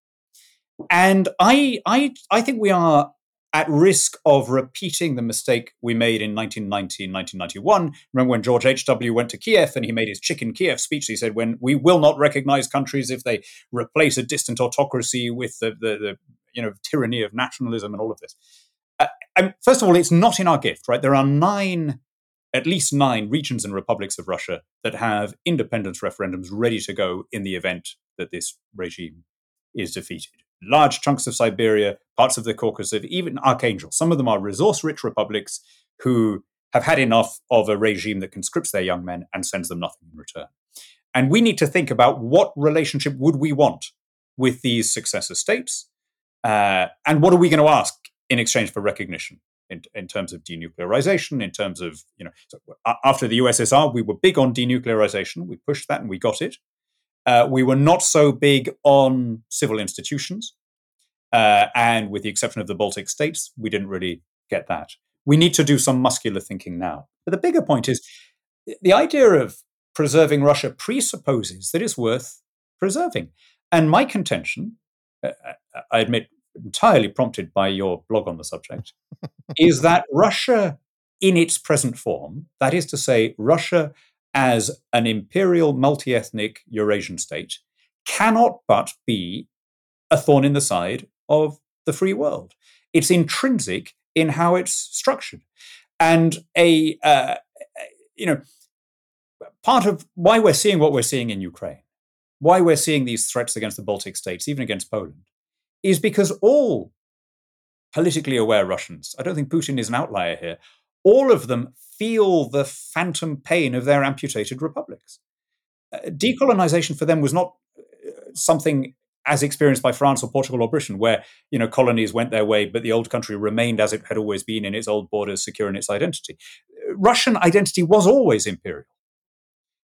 And I, I, I think we are at risk of repeating the mistake we made in 1990 1991. Remember when George H.W. went to Kiev and he made his chicken Kiev speech? He said, when we will not recognize countries if they replace a distant autocracy with the, the, the you know, tyranny of nationalism and all of this. Uh, first of all, it's not in our gift, right? There are nine, at least nine regions and republics of Russia that have independence referendums ready to go in the event that this regime is defeated large chunks of Siberia, parts of the Caucasus, even Archangel. Some of them are resource rich republics who have had enough of a regime that conscripts their young men and sends them nothing in return. And we need to think about what relationship would we want with these successor states, uh, and what are we going to ask in exchange for recognition in, in terms of denuclearization, in terms of you know, so after the USSR, we were big on denuclearization. We pushed that and we got it. Uh, we were not so big on civil institutions. Uh, and with the exception of the Baltic states, we didn't really get that. We need to do some muscular thinking now. But the bigger point is the idea of preserving Russia presupposes that it's worth preserving. And my contention, uh, uh I admit, entirely prompted by your blog on the subject, is that Russia in its present form, that is to say, Russia as an imperial multi ethnic Eurasian state cannot but be a thorn in the side of the free world. It's intrinsic in how it's structured. And a, uh, you know, part of why we're seeing what we're seeing in Ukraine, why we're seeing these threats against the Baltic states, even against Poland, is because all politically aware Russians, I don't think Putin is an outlier here, all of them feel the phantom pain of their amputated republics. Uh, decolonization for them was not uh, something as experienced by France or Portugal or Britain, where you know colonies went their way, but the old country remained as it had always been in its old borders, secure in its identity. Russian identity was always imperial.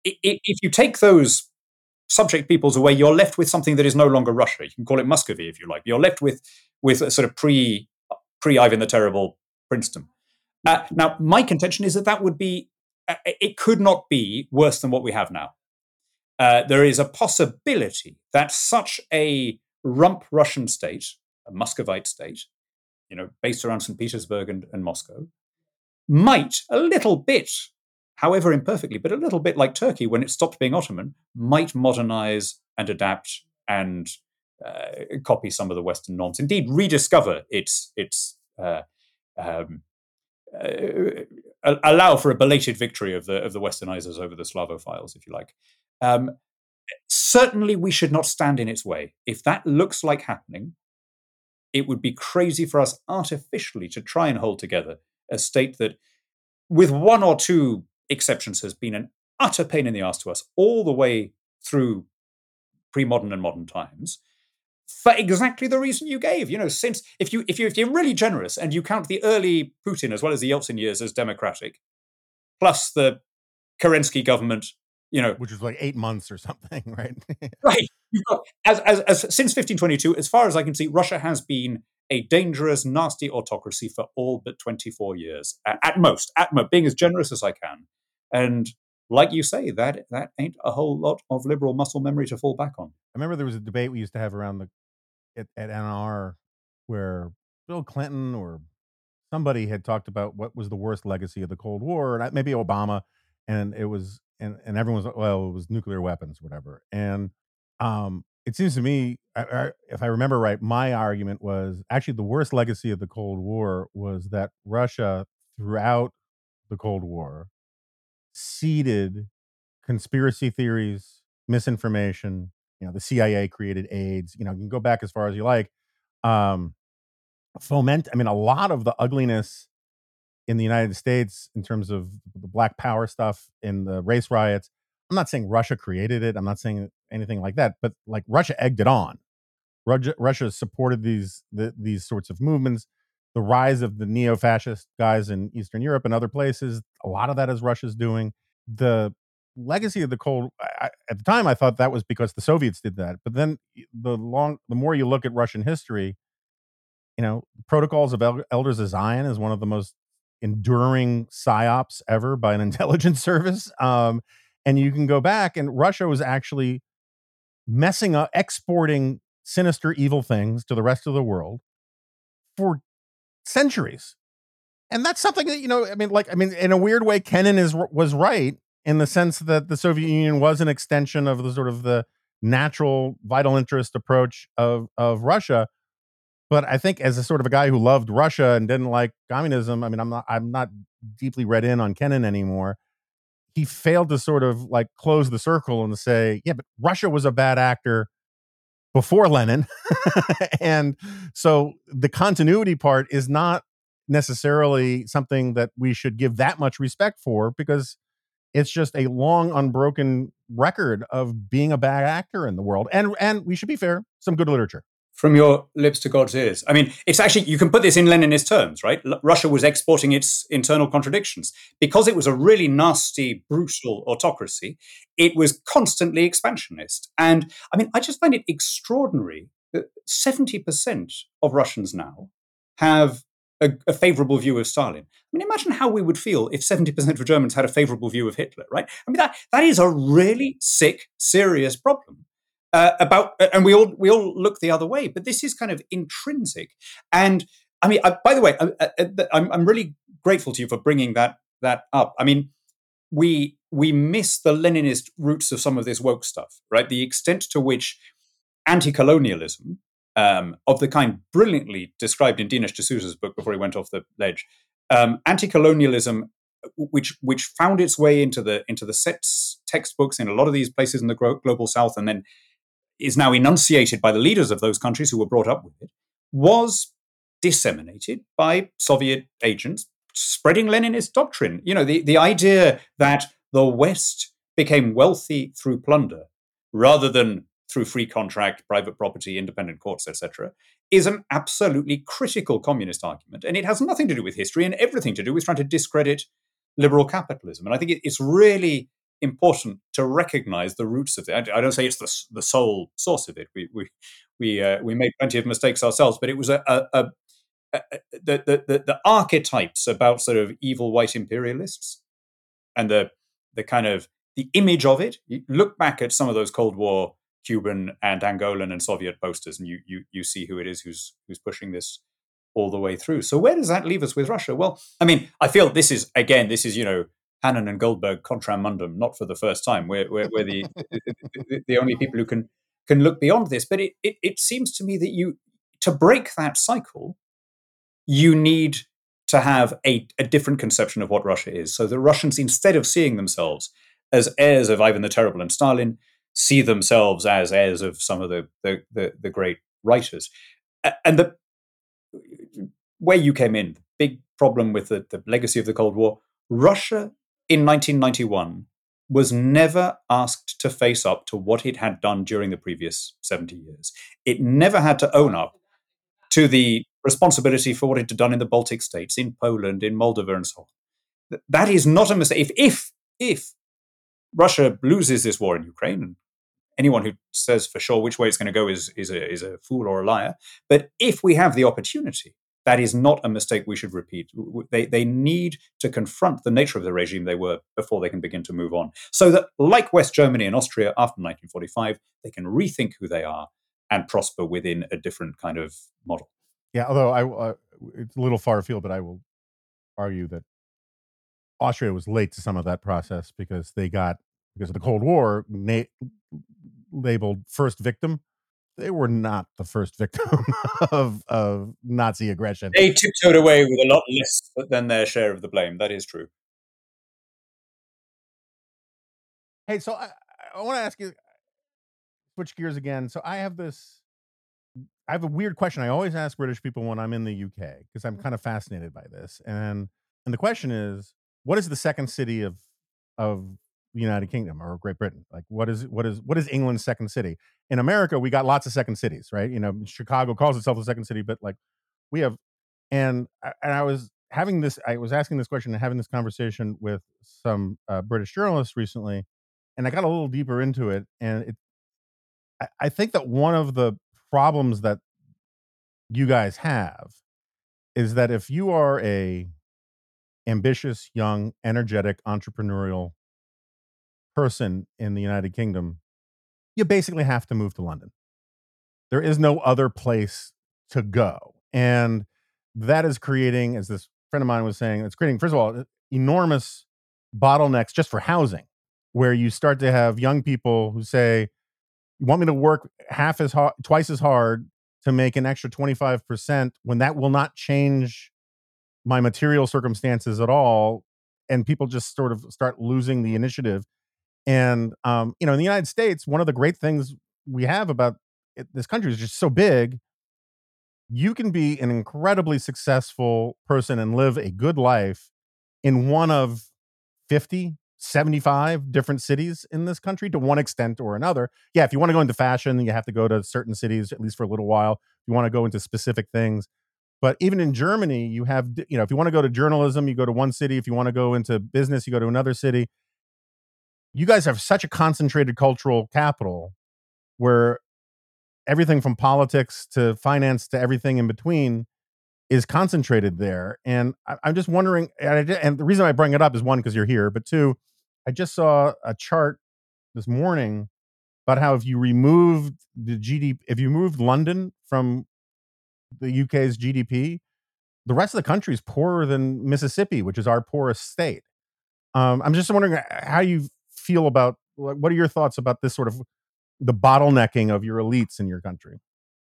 If you take those subject peoples away, you're left with something that is no longer Russia. You can call it Muscovy if you like. You're left with with a sort of pre pre Ivan the Terrible Princeton. Uh, now, my contention is that that would be, uh, it could not be worse than what we have now. Uh, there is a possibility that such a rump Russian state, a Muscovite state, you know, based around St. Petersburg and, and Moscow, might a little bit, however imperfectly, but a little bit like Turkey when it stopped being Ottoman, might modernize and adapt and uh, copy some of the Western norms. Indeed, rediscover its its uh, um, uh, allow for a belated victory of the of the Westernizers over the Slavophiles, if you like. Um, certainly, we should not stand in its way. If that looks like happening, it would be crazy for us artificially to try and hold together a state that, with one or two exceptions, has been an utter pain in the ass to us all the way through pre-modern and modern times for exactly the reason you gave. You know, since if you if you if you're really generous and you count the early Putin as well as the Yeltsin years as democratic, plus the Kerensky government, you know, which was like eight months or something, right? right. Got, as, as as since 1522, as far as I can see, Russia has been a dangerous, nasty autocracy for all but 24 years at, most. At most, being as generous as I can, and like you say, that that ain't a whole lot of liberal muscle memory to fall back on. I remember there was a debate we used to have around the at, at NR where Bill Clinton or somebody had talked about what was the worst legacy of the Cold War, and maybe Obama, and it was and and everyone was well, it was nuclear weapons, whatever. And um, it seems to me, I, I, if I remember right, my argument was actually the worst legacy of the Cold War was that Russia, throughout the Cold War, seeded conspiracy theories, misinformation. You know, the CIA created AIDS. You know, you can go back as far as you like. Um, foment. I mean, a lot of the ugliness in the United States in terms of the Black Power stuff in the race riots. I'm not saying Russia created it. I'm not saying anything like that, but like Russia egged it on. Russia, Russia supported these the, these sorts of movements. The rise of the neo-fascist guys in Eastern Europe and other places, a lot of that is Russia's doing. The legacy of the Cold I, at the time, I thought that was because the Soviets did that. But then the long, the more you look at Russian history, you know, Protocols of El- Elders of Zion is one of the most enduring psyops ever by an intelligence service. Um, and you can go back, and Russia was actually messing up, exporting sinister, evil things to the rest of the world for centuries. And that's something that you know. I mean, like, I mean, in a weird way, Kennan is was right in the sense that the Soviet Union was an extension of the sort of the natural vital interest approach of of Russia. But I think as a sort of a guy who loved Russia and didn't like communism, I mean, I'm not I'm not deeply read in on Kennan anymore. He failed to sort of like close the circle and say, yeah, but Russia was a bad actor before Lenin. and so the continuity part is not necessarily something that we should give that much respect for because it's just a long unbroken record of being a bad actor in the world and and we should be fair some good literature from your lips to God's ears. I mean, it's actually, you can put this in Leninist terms, right? L- Russia was exporting its internal contradictions. Because it was a really nasty, brutal autocracy, it was constantly expansionist. And I mean, I just find it extraordinary that 70% of Russians now have a, a, favorable view of Stalin. I mean, imagine how we would feel if 70% of Germans had a favorable view of Hitler, right? I mean, that, that is a really sick, serious problem uh, about, and we all we all look the other way. But this is kind of intrinsic. And I mean, I, by the way, I, I'm, I'm really grateful to you for bringing that that up. I mean, we we miss the Leninist roots of some of this woke stuff, right? The extent to which anti-colonialism um, of the kind brilliantly described in Dinesh D'Souza's book before he went off the ledge, um, anti-colonialism, which which found its way into the into the sets textbooks in a lot of these places in the global south, and then is now enunciated by the leaders of those countries who were brought up with it, was disseminated by Soviet agents spreading Leninist doctrine. You know, the, the idea that the West became wealthy through plunder rather than through free contract, private property, independent courts, etc., is an absolutely critical communist argument. And it has nothing to do with history and everything to do with trying to discredit liberal capitalism. And I think it, it's really important to recognize the roots of it. I, don't say it's the, the sole source of it. We we we uh, we made plenty of mistakes ourselves, but it was a, a, a, a the, the the archetypes about sort of evil white imperialists and the the kind of the image of it. You look back at some of those Cold War Cuban and Angolan and Soviet posters, and you you you see who it is who's who's pushing this all the way through. So where does that leave us with Russia? Well, I mean, I feel this is again, this is you know Hannan and Goldberg contra mundum, not for the first time. We're, we're, we're the, the, the only people who can can look beyond this. But it, it, it seems to me that you to break that cycle, you need to have a, a different conception of what Russia is. So the Russians, instead of seeing themselves as heirs of Ivan the Terrible and Stalin, see themselves as heirs of some of the the, the, the great writers. And the where you came in, big problem with the, the legacy of the Cold War, Russia in 1991 was never asked to face up to what it had done during the previous 70 years. It never had to own up to the responsibility for what it had done in the Baltic states, in Poland, in Moldova, and so on. That is not a mistake. If, if, if Russia loses this war in Ukraine, and anyone who says for sure which way it's going to go is, is, a, is a fool or a liar, but if we have the opportunity that is not a mistake we should repeat. They, they need to confront the nature of the regime they were before they can begin to move on. So that, like West Germany and Austria after 1945, they can rethink who they are and prosper within a different kind of model. Yeah, although I, uh, it's a little far afield, but I will argue that Austria was late to some of that process because they got, because of the Cold War, na- labeled first victim they were not the first victim of of Nazi aggression. They tiptoed away with a lot less than their share of the blame. That is true. Hey, so I, I want to ask you, switch gears again. So I have this, I have a weird question. I always ask British people when I'm in the UK because I'm mm-hmm. kind of fascinated by this. And and the question is, what is the second city of of United Kingdom or Great Britain? Like, what is what is what is England's second city? In America, we got lots of second cities, right? You know, Chicago calls itself the second city, but like we have, and and I was having this, I was asking this question and having this conversation with some uh, British journalists recently, and I got a little deeper into it, and it, I, I think that one of the problems that you guys have is that if you are a ambitious, young, energetic, entrepreneurial person in the United Kingdom, you basically have to move to London. There is no other place to go. And that is creating, as this friend of mine was saying, it's creating, first of all, enormous bottlenecks just for housing where you start to have young people who say, "You want me to work half as hard, twice as hard to make an extra twenty five percent when that will not change my material circumstances at all?" And people just sort of start losing the initiative. And um, you know, in the United States, one of the great things we have about it, this country is just so big. You can be an incredibly successful person and live a good life in one of 50 75 different cities in this country to one extent or another. Yeah, if you want to go into fashion, you have to go to certain cities at least for a little while. If you want to go into specific things. But even in Germany, you have, you know, if you want to go to journalism, you go to one city. If you want to go into business, you go to another city. You guys have such a concentrated cultural capital where everything from politics to finance to everything in between is concentrated there. And I, am just wondering, and, and the reason I bring it up is one, because you're here, but two, I just saw a chart this morning about how if you removed the GDP, if you moved London from the UK's GDP, the rest of the country is poorer than Mississippi, which is our poorest state. Um, I'm just wondering how you feel about what are your thoughts about this sort of the bottlenecking of your elites in your country?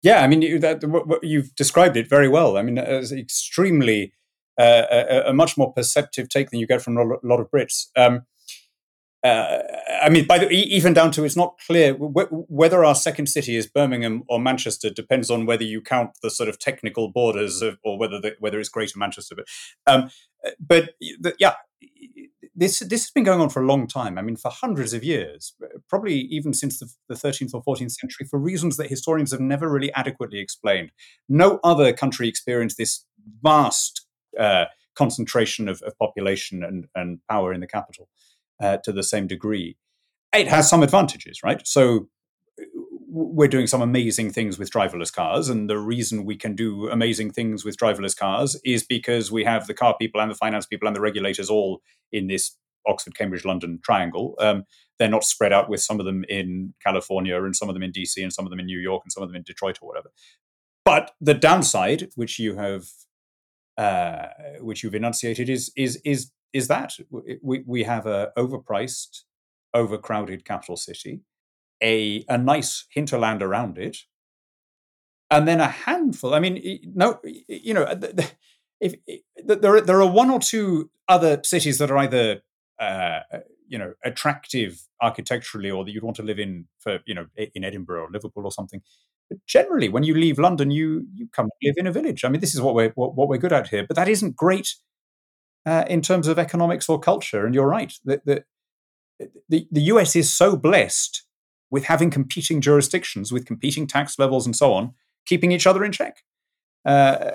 Yeah, I mean that what, you've described it very well. I mean, it's extremely uh, a, a, much more perceptive take than you get from a lot of Brits. Um, uh, I mean, by the, even down to it's not clear whether our second city is Birmingham or Manchester depends on whether you count the sort of technical borders of, or whether the, whether it's Greater Manchester. But, um, but the, yeah, this this has been going on for a long time. I mean, for hundreds of years, probably even since the, the 13th or 14th century, for reasons that historians have never really adequately explained. No other country experienced this vast uh, concentration of, of population and, and power in the capital uh, to the same degree. It has some advantages, right? So we're doing some amazing things with driverless cars. And the reason we can do amazing things with driverless cars is because we have the car people and the finance people and the regulators all in this Oxford, Cambridge, London triangle. Um, they're not spread out with some of them in California and some of them in DC and some of them in New York and some of them in Detroit or whatever. But the downside, which you have, uh, which you've enunciated, is is is is that we, we have a overpriced, overcrowded capital city, a, a nice hinterland around it, and then a handful. I mean, no, you know, if, if there are, there are one or two other cities that are either uh, you know attractive architecturally or that you'd want to live in for you know in Edinburgh or Liverpool or something. But generally, when you leave London, you you come live in a village. I mean, this is what we're what, what we're good at here. But that isn't great uh, in terms of economics or culture. And you're right. The, the, the, the US is so blessed with having competing jurisdictions, with competing tax levels and so on, keeping each other in check. Uh,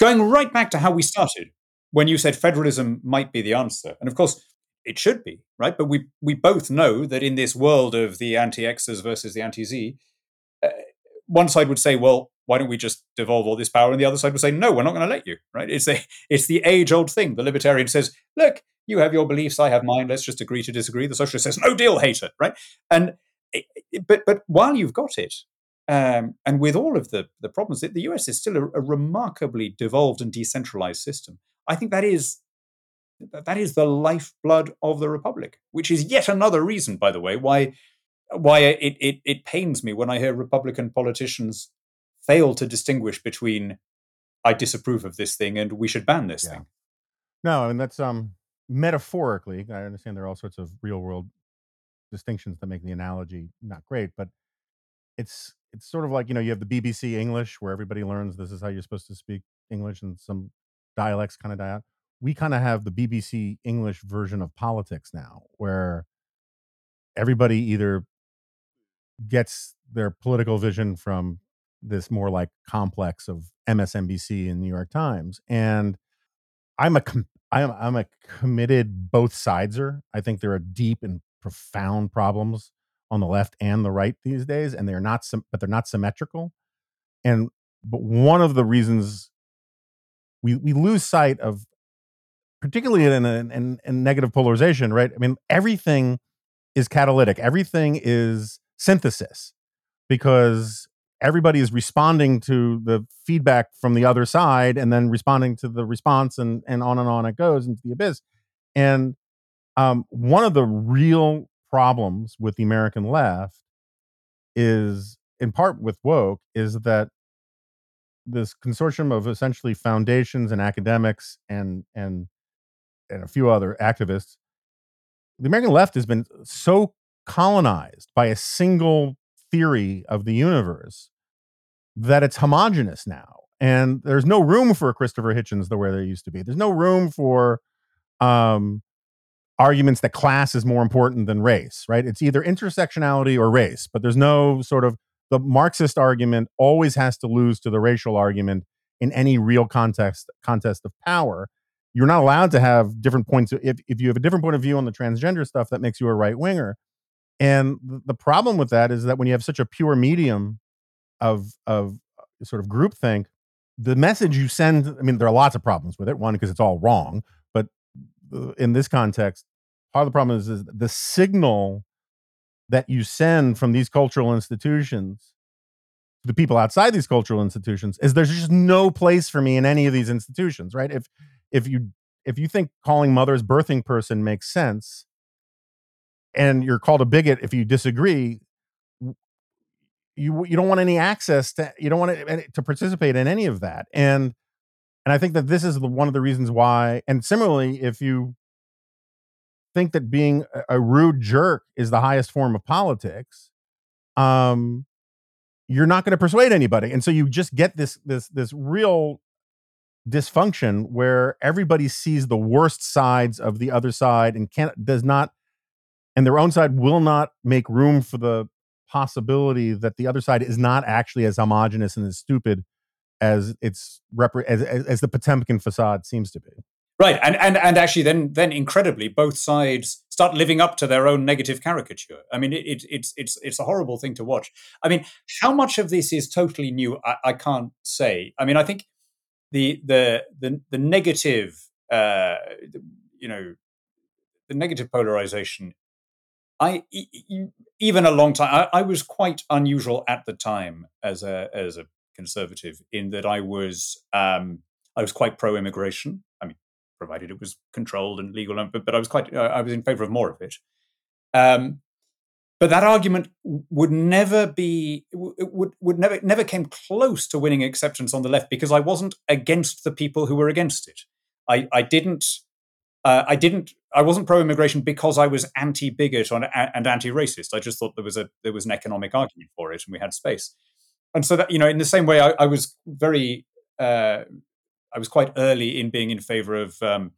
going right back to how we started, when you said federalism might be the answer. And of course, it should be, right? But we, we both know that in this world of the anti Xers versus the anti Z, uh, one side would say, well, why don't we just devolve all this power? And the other side would say, no, we're not going to let you, right? It's, a, it's the age old thing. The libertarian says, look, you have your beliefs, I have mine, let's just agree to disagree. The socialist says, no deal, hater, right? And but but while you've got it, um, and with all of the the problems, the US is still a, a remarkably devolved and decentralized system. I think that is that is the lifeblood of the republic, which is yet another reason, by the way, why why it, it it pains me when I hear Republican politicians fail to distinguish between I disapprove of this thing and we should ban this Yeah. thing. No, and that's um metaphorically. I understand there are all sorts of real world distinctions that make the analogy not great, but it's it's sort of like you know you have the BBC English where everybody learns this is how you're supposed to speak English and some dialects kind of die out. We kind of have the BBC English version of politics now, where everybody either gets their political vision from this more like complex of MSNBC and New York Times, and I'm a com- I'm I'm a committed both sideser. I think there are deep and profound problems on the left and the right these days, and they're not but they're not symmetrical. And but one of the reasons we we lose sight of, particularly in a in, in negative polarization, right? I mean, everything is catalytic. Everything is synthesis because everybody is responding to the feedback from the other side and then responding to the response and and on and on it goes into the abyss and um, one of the real problems with the american left is in part with woke is that this consortium of essentially foundations and academics and and and a few other activists the american left has been so colonized by a single theory of the universe that it's homogenous now and there's no room for christopher hitchens the way there used to be. There's no room for um arguments that class is more important than race right it's either intersectionality or race but there's no sort of the marxist argument always has to lose to the racial argument in any real context contest of power you're not allowed to have different points if, if you have a different point of view on the transgender stuff that makes you a right winger and the problem with that is that when you have such a pure medium of of uh, sort of groupthink, the message you send. I mean, there are lots of problems with it. One, because it's all wrong, in this context, part of the problem is, is the signal that you send from these cultural institutions to the people outside these cultural institutions is there's just no place for me in any of these institutions, right? If if you if you think calling mothers birthing person makes sense, and you're called a bigot if you disagree, you you don't want any access to you don't want to, eh, to participate in any of that and and i think that this is the, one of the reasons why and similarly if you think that being a, rude jerk is the highest form of politics um you're not going to persuade anybody. And so you just get this this this real dysfunction where everybody sees the worst sides of the other side and can't does not and their own side will not make room for the possibility that the other side is not actually as homogenous and as stupid as it's repre- as, as, as the Potemkin facade seems to be. Right, and, and and actually, then then incredibly, both sides start living up to their own negative caricature. I mean, it, it, it's it's it's a horrible thing to watch. I mean, how much of this is totally new? I, I can't say. I mean, I think the the the the negative, uh, you know, the negative polarization. I even a long time. I, I was quite unusual at the time as a as a conservative in that I was um, I was quite pro immigration. I mean provided it was controlled and legal. But, but I was quite, I was in favour of more of it. Um, but that argument would never be, would would never never came close to winning acceptance on the left because I wasn't against the people who were against it. I I didn't. Uh, I didn't. I wasn't pro-immigration because I was anti-bigot and anti-racist. I just thought there was a there was an economic argument for it, and we had space. And so that you know, in the same way, I, I was very uh, I was quite early in being in favor of um,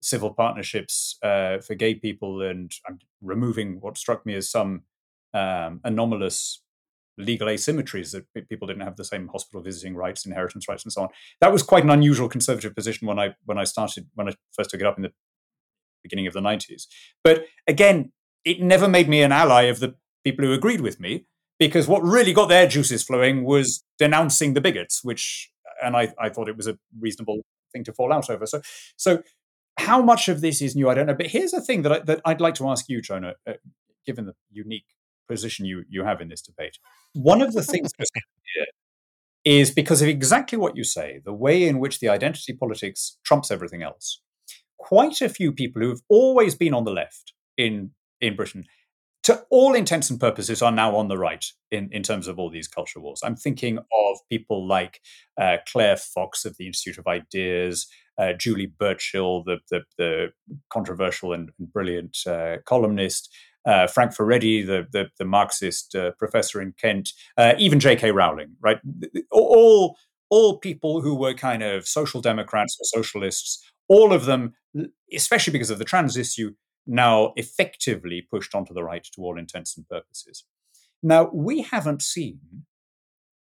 civil partnerships uh, for gay people and removing what struck me as some um, anomalous legal asymmetries that people didn't have the same hospital visiting rights, inheritance rights, and so on. That was quite an unusual conservative position when I when I started when I first took it up in the beginning of the nineties. But again, it never made me an ally of the people who agreed with me because what really got their juices flowing was denouncing the bigots, which and I, I thought it was a reasonable thing to fall out over. So, so how much of this is new? I don't know. But here's a thing that, I, that I'd like to ask you, Jonah, uh, given the unique position you you have in this debate. One of the things is because of exactly what you say, the way in which the identity politics trumps everything else. Quite a few people who have always been on the left in in Britain to all intents and purposes, are now on the right in, in terms of all these culture wars. I'm thinking of people like uh, Claire Fox of the Institute of Ideas, uh, Julie Burchill, the, the, the controversial and brilliant uh, columnist, uh, Frank Furedi, the, the, the Marxist uh, professor in Kent, uh, even J.K. Rowling, right? All, all people who were kind of social democrats or socialists, all of them, especially because of the trans issue, now effectively pushed onto the right to all intents and purposes. Now, we haven't seen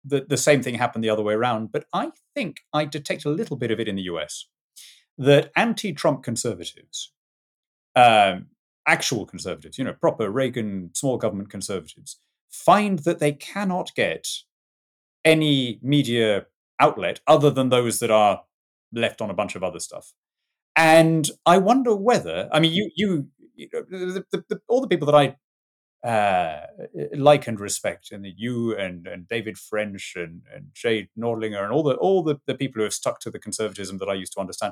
the, the same thing happen the other way around, but I think I detect a little bit of it in the US that anti Trump conservatives, um, actual conservatives, you know, proper Reagan small government conservatives, find that they cannot get any media outlet other than those that are left on a bunch of other stuff. And I wonder whether, I mean, you, you, you know, the, the, the, all the people that I uh, like and respect, and you and, and David French and, and Jay Nordlinger and all the all the, the people who have stuck to the conservatism that I used to understand.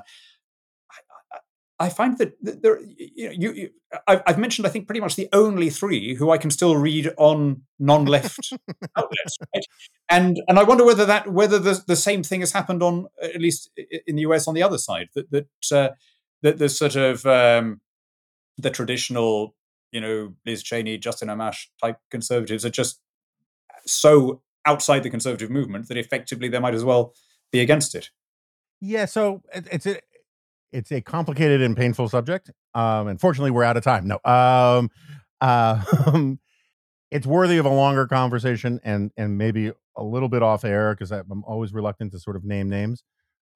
I, find that there, you know, you, you I've, I've, mentioned, I think, pretty much the only three who I can still read on non-left outlets, right? and and I wonder whether that whether the, the same thing has happened on at least in the US on the other side that that uh, that the sort of um, the traditional you know, Liz Cheney, Justin Amash type conservatives are just so outside the conservative movement that effectively they might as well be against it. Yeah, so it's a it's a complicated and painful subject. Um, unfortunately, we're out of time. No, um, uh, it's worthy of a longer conversation and and maybe a little bit off air because I'm always reluctant to sort of name names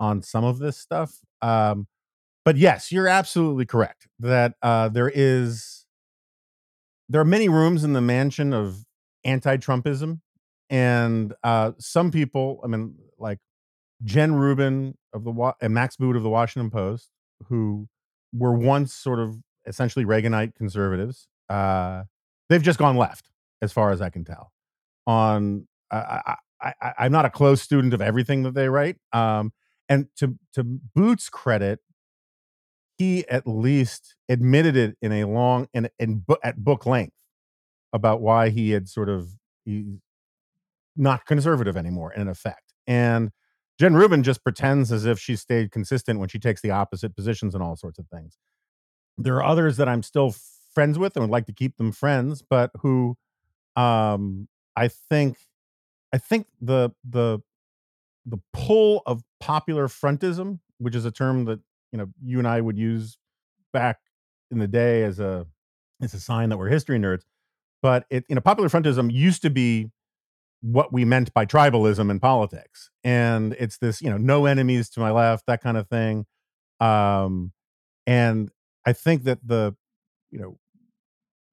on some of this stuff. Um, but yes, you're absolutely correct that uh, there is there are many rooms in the mansion of anti-Trumpism, and uh, some people, I mean, like Jen Rubin of the and Max Boot of the Washington Post, who were once sort of essentially Reaganite conservatives, uh, they've just gone left, as far as I can tell. On I, I, I, I'm not a close student of everything that they write, um, and to to Boot's credit, he at least admitted it in a long and in, at book length about why he had sort of he, not conservative anymore in effect. And Jen Rubin just pretends as if she stayed consistent when she takes the opposite positions and all sorts of things. There are others that I'm still friends with and would like to keep them friends, but who um I think I think the the the pull of popular frontism, which is a term that you know you and I would use back in the day as a as a sign that we're history nerds. But it you know popular frontism used to be what we meant by tribalism in politics, and it's this you know no enemies to my left that kind of thing. Um, and I think that the you know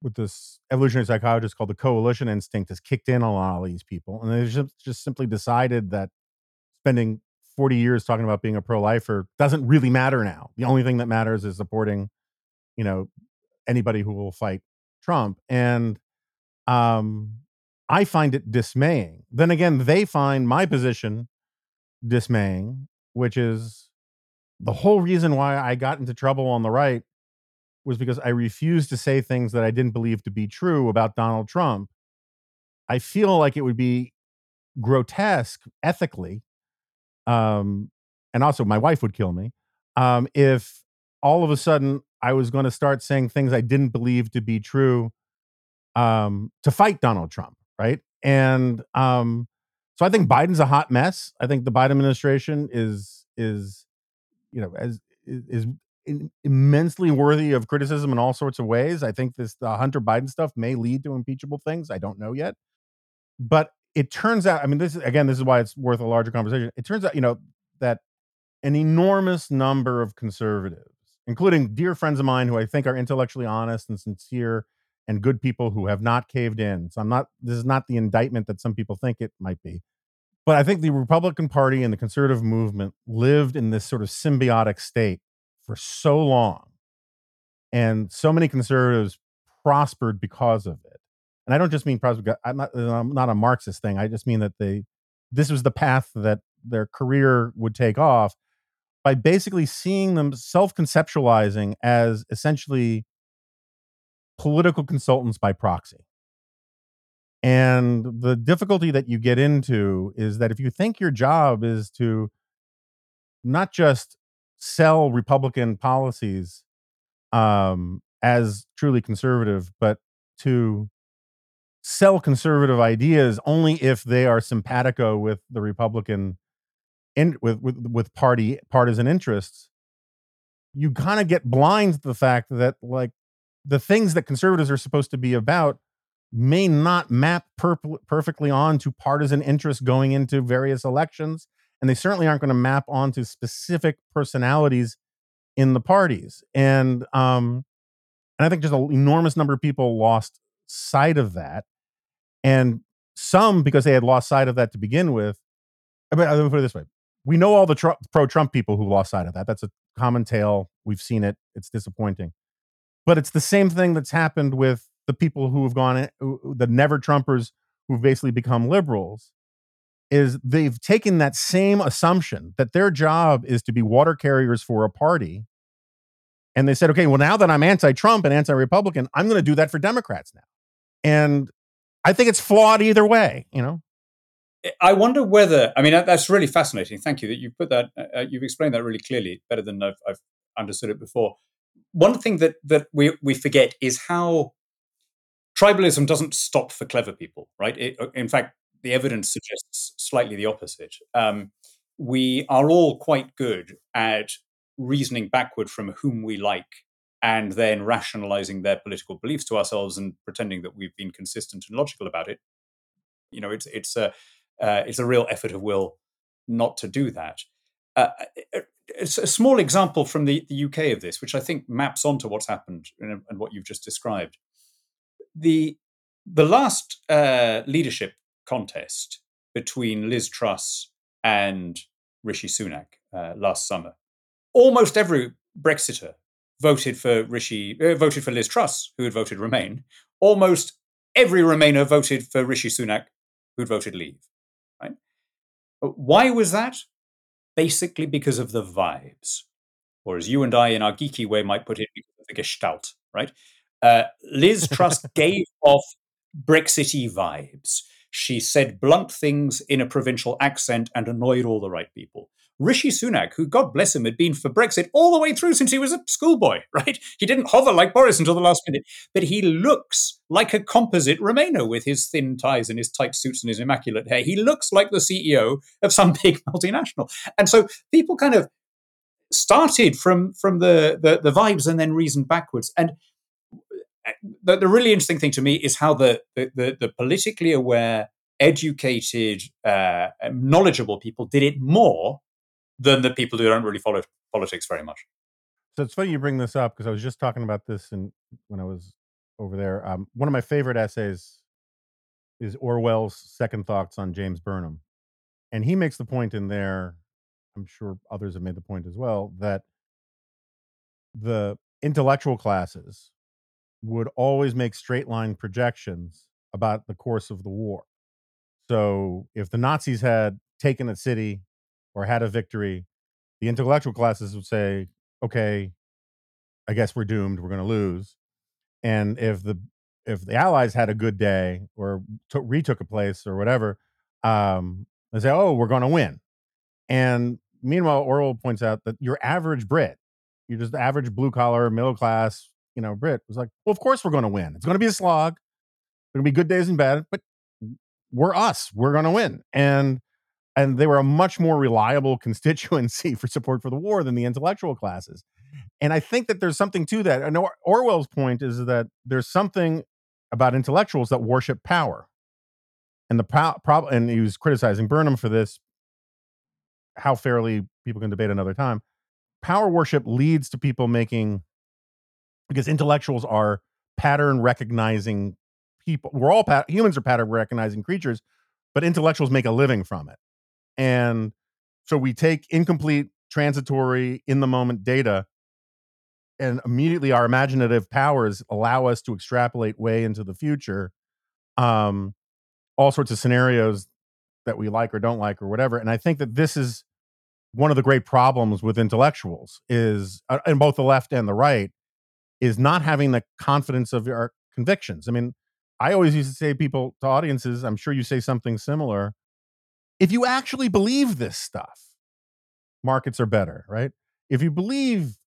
with this evolutionary psychologist called the coalition instinct has kicked in on all these people, and they just just simply decided that spending 40 years talking about being a pro-lifer doesn't really matter now. The only thing that matters is supporting, you know, anybody who will fight Trump. And um, I find it dismaying. Then again, they find my position dismaying, which is the whole reason why I got into trouble on the right was because I refused to say things that I didn't believe to be true about Donald Trump. I feel like it would be grotesque ethically um, and also my wife would kill me um, if all of a sudden I was going to start saying things I didn't believe to be true um, to fight Donald Trump, right? And um, so I think Biden's a hot mess. I think the Biden administration is is you know as is, immensely worthy of criticism in all sorts of ways. I think this the Hunter Biden stuff may lead to impeachable things. I don't know yet, but it turns out, I mean, this is again, this is why it's worth a larger conversation. It turns out, you know, that an enormous number of conservatives, including dear friends of mine who I think are intellectually honest and sincere and good people who have not caved in. So I'm not, this is not the indictment that some people think it might be. But I think the Republican Party and the conservative movement lived in this sort of symbiotic state for so long. And so many conservatives prospered because of it and I don't just mean prosperity. I'm not, I'm not a Marxist thing. I just mean that they, this was the path that their career would take off by basically seeing them self-conceptualizing as essentially political consultants by proxy. And the difficulty that you get into is that if you think your job is to not just sell Republican policies um, as truly conservative, but to sell conservative ideas only if they are simpatico with the Republican in, with, with with party partisan interests, you kind of get blind to the fact that like the things that conservatives are supposed to be about may not map per- perfectly onto partisan interests going into various elections and they certainly aren't going to map onto specific personalities in the parties. And um and i think just an enormous number of people lost sight of that and some because they had lost sight of that to begin with I mean, let me put it this way. We know all the tr- pro-trump people who lost sight of that. That's a common tale. We've seen it. It's disappointing but it's the same thing that's happened with the people who have gone the never trumpers who've basically become liberals is they've taken that same assumption that their job is to be water carriers for a party and they said okay well now that i'm anti-trump and anti-republican i'm going to do that for democrats now and i think it's flawed either way you know I wonder whether I mean that's really fascinating. Thank you that you put that. Uh, you've explained that really clearly, better than I've, I've understood it before. One thing that that we we forget is how tribalism doesn't stop for clever people, right? It, uh, in fact, the evidence suggests slightly the opposite. Um, we are all quite good at reasoning backward from whom we like and then rationalizing their political beliefs to ourselves and pretending that we've been consistent and logical about it. You know, it's it's a uh, it's a real effort of will not to do that. Uh, it's a small example from the, the UK of this, which I think maps onto what's happened and, and what you've just described. The the last uh, leadership contest between Liz Truss and Rishi Sunak uh, last summer, almost every Brexiter voted for Rishi, uh, voted for Liz Truss, who had voted Remain. Almost every Remainer voted for Rishi Sunak, who'd voted Leave. Right? Why was that? Basically, because of the vibes, or as you and I, in our geeky way, might put it, because of the gestalt. Right? Uh, Liz Truss gave off Brexity vibes. She said blunt things in a provincial accent and annoyed all the right people. Rishi Sunak, who, God bless him, had been for Brexit all the way through since he was a schoolboy, right? He didn't hover like Boris until the last minute, but he looks like a composite Remainer with his thin ties and his tight suits and his immaculate hair. He looks like the CEO of some big multinational. And so people kind of started from from the, the, the vibes and then reasoned backwards. And the, the, really interesting thing to me is how the, the, the politically aware, educated, uh, knowledgeable people did it more than the people who don't really follow politics very much. So it's funny you bring this up because I was just talking about this in, when I was over there. Um, one of my favorite essays is Orwell's Second Thoughts on James Burnham. And he makes the point in there, I'm sure others have made the point as well, that the intellectual classes would always make straight line projections about the course of the war. So if the Nazis had taken a city or had a victory, the intellectual classes would say, okay, I guess we're doomed, we're going to lose. And if the if the Allies had a good day or t- retook a place or whatever, um, they say, oh, we're going to win. And meanwhile, Orwell points out that your average Brit, you're just average blue collar, middle class, you know, Brit was like, well, of course we're going to win. It's going to be a slog. There'll be good days and bad, but we're us. We're going to win. And and they were a much more reliable constituency for support for the war than the intellectual classes. And I think that there's something to that. And or- Orwell's point is that there's something about intellectuals that worship power. And the pro- problem, and he was criticizing Burnham for this. How fairly people can debate another time. Power worship leads to people making because intellectuals are pattern recognizing people. We're all pat- humans are pattern recognizing creatures, but intellectuals make a living from it. And so we take incomplete, transitory, in the moment data, and immediately our imaginative powers allow us to extrapolate way into the future, um, all sorts of scenarios that we like or don't like or whatever. And I think that this is one of the great problems with intellectuals is uh, in both the left and the right is not having the confidence of your convictions. I mean, I always used to say people to audiences, I'm sure you say something similar. If you actually believe this stuff, markets are better, right? If you believe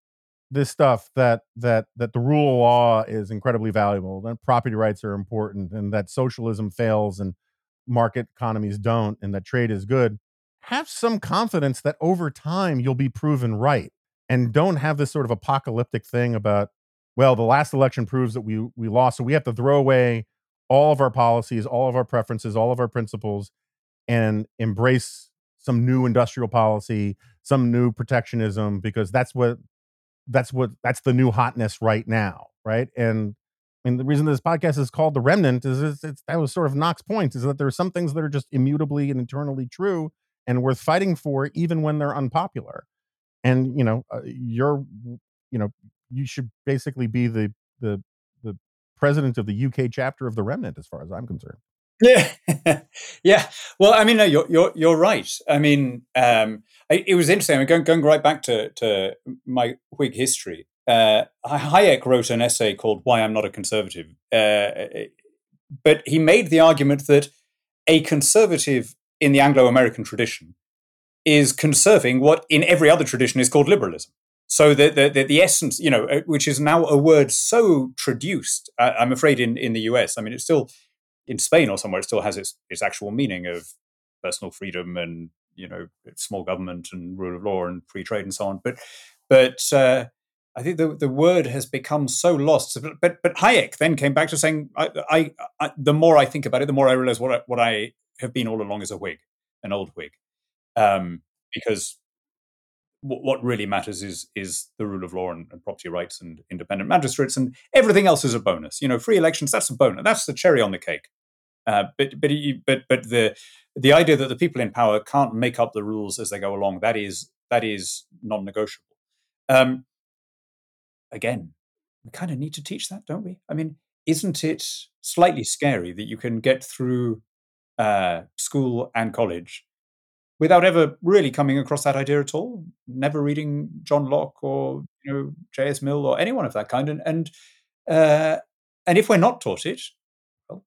this stuff that that that the rule of law is incredibly valuable, that property rights are important, and that socialism fails and market economies don't, and that trade is good, have some confidence that over time you'll be proven right, and don't have this sort of apocalyptic thing about, well, the last election proves that we we lost, so we have to throw away all of our policies, all of our preferences, all of our principles, and embrace some new industrial policy, some new protectionism, because that's what that's what that's the new hotness right now, right? And I mean, the reason this podcast is called The Remnant is it's, it's that was sort of Nock's point is that there are some things that are just immutably and eternally true and worth fighting for, even when they're unpopular. And you know, uh, you're, you know, you should basically be the the the president of the UK chapter of The Remnant, as far as I'm concerned. Yeah, yeah. Well, I mean, no, you're you're you're right. I mean, um, it was interesting. I mean, going going right back to to my Whig history. Uh, Hayek wrote an essay called "Why I'm Not a Conservative," uh, but he made the argument that a conservative in the Anglo-American tradition is conserving what in every other tradition is called liberalism. So the the, the, the essence, you know, uh, which is now a word so traduced, uh, I'm afraid in in the US. I mean, it's still in Spain or somewhere, it still has its, its actual meaning of personal freedom and you know small government and rule of law and free trade and so on. But but uh, I think the the word has become so lost. But but Hayek then came back to saying, I, I, I the more I think about it, the more I realize what I, what I have been all along as a Whig, an old Whig, um, because what really matters is is the rule of law and, and, property rights and independent magistrates and everything else is a bonus. You know, free elections that's a bonus. That's the cherry on the cake. Uh, but but but but the the idea that the people in power can't make up the rules as they go along that is that is non-negotiable. Um, again, we kind of need to teach that, don't we? I mean, isn't it slightly scary that you can get through uh, school and college without ever really coming across that idea at all, never reading John Locke or you know J.S. Mill or anyone of that kind, and and uh, and if we're not taught it, well,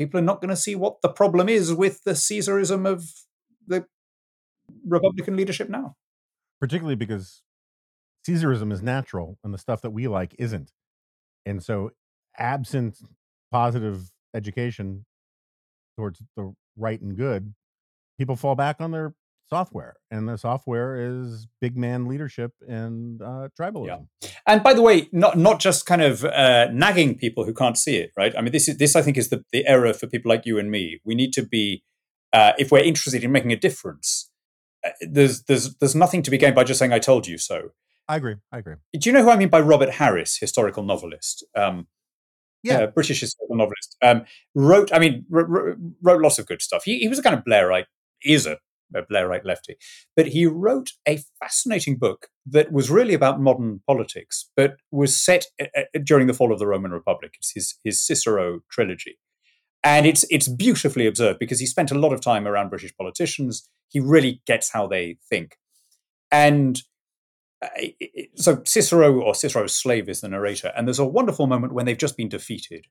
people are not going to see what the problem is with the Caesarism of the Republican leadership now. Particularly because Caesarism is natural, and the stuff that we like isn't, and so absent positive education towards the right and good people fall back on their software and the software is big man leadership and uh, tribalism. Yeah. And by the way, not not just kind of uh, nagging people who can't see it, right? I mean, this is this I think is the the error for people like you and me. We need to be, uh, if we're interested in making a difference, uh, there's there's there's nothing to be gained by just saying "I told you so." I agree. I agree. Do you know who I mean by Robert Harris, historical novelist? Um, yeah, uh, British historical novelist. Um, wrote, I mean, r- r- wrote lots of good stuff. He, he was a kind of Blairite is a, a Blairite lefty. But he wrote a fascinating book that was really about modern politics, but was set uh, uh, during the fall of the Roman Republic. It's his, his Cicero trilogy. And it's it's beautifully observed because he spent a lot of time around British politicians. He really gets how they think. And uh, so Cicero or Cicero's slave is the narrator, and there's a wonderful moment when they've just been defeated,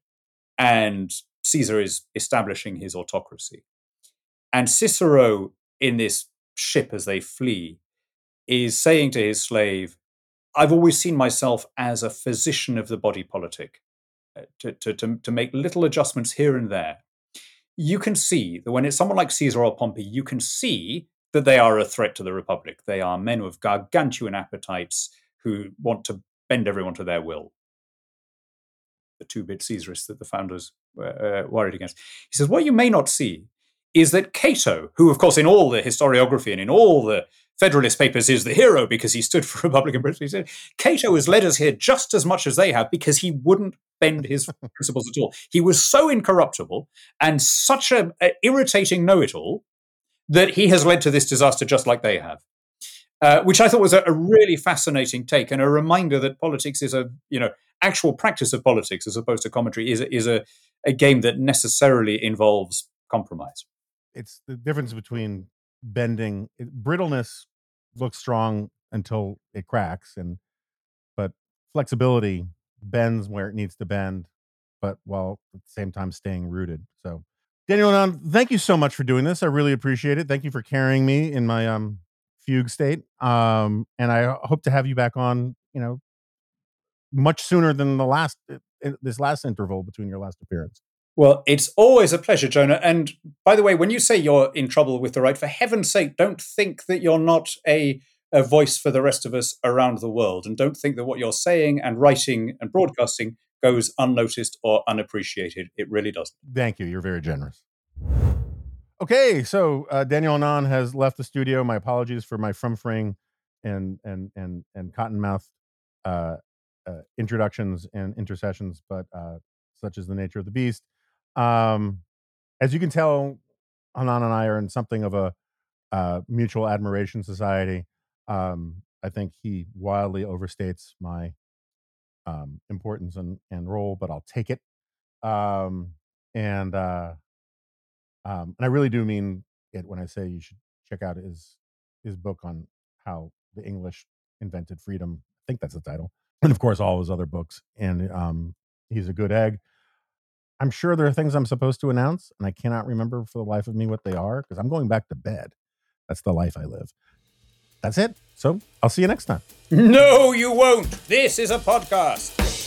and Caesar is establishing his autocracy, and Cicero, in this ship as they flee, is saying to his slave, I've always seen myself as a physician of the body politic, uh, to, to, to, to make little adjustments here and there. You can see that when it's someone like Caesar or Pompey, you can see that they are a threat to the Republic. They are men with gargantuan appetites who want to bend everyone to their will. The two bit Caesarists that the founders uh, worried against. He says, What you may not see is that Cato, who, of course, in all the historiography and in all the Federalist Papers is the hero because he stood for Republican principles. Cato has led us here just as much as they have because he wouldn't bend his principles at all. He was so incorruptible and such an irritating know-it-all that he has led to this disaster just like they have. Uh, which I thought was a, a, really fascinating take and a reminder that politics is a you know actual practice of politics as opposed to commentary is is a, a game that necessarily involves compromise it's the difference between bending it, brittleness looks strong until it cracks and but flexibility bends where it needs to bend, but while at the same time staying rooted. So, Daniel Hannan, thank you so much for doing this. I really appreciate it. Thank you for carrying me in my um fugue state. Um, and I hope to have you back on. You know, much sooner than the last uh, this last interval between your last appearance. Well, it's always a pleasure, Jonah. And by the way, when you say you're in trouble with the right, for heaven's sake, don't think that you're not a, a voice for the rest of us around the world. And don't think that what you're saying and writing and broadcasting goes unnoticed or unappreciated. It really doesn't. Thank you. You're very generous. Okay, so uh, Daniel Hannan has left the studio. My apologies for my frumfring and and and and cottonmouth uh, uh, introductions and intercessions, but uh, such is the nature of the beast. Um, as you can tell, Hannan and I are in something of a uh, mutual admiration society. Um, I think he wildly overstates my um, importance and, and role, but I'll take it. Um, and uh, um, and I really do mean it when I say you should check out his his book on how the English invented freedom. I think that's the title, and of course all his other books. And um, he's a good egg. I'm sure there are things I'm supposed to announce, and I cannot remember for the life of me what they are because I'm going back to bed. That's the life I live. That's it. So I'll see you next time. No, you won't. This is a podcast.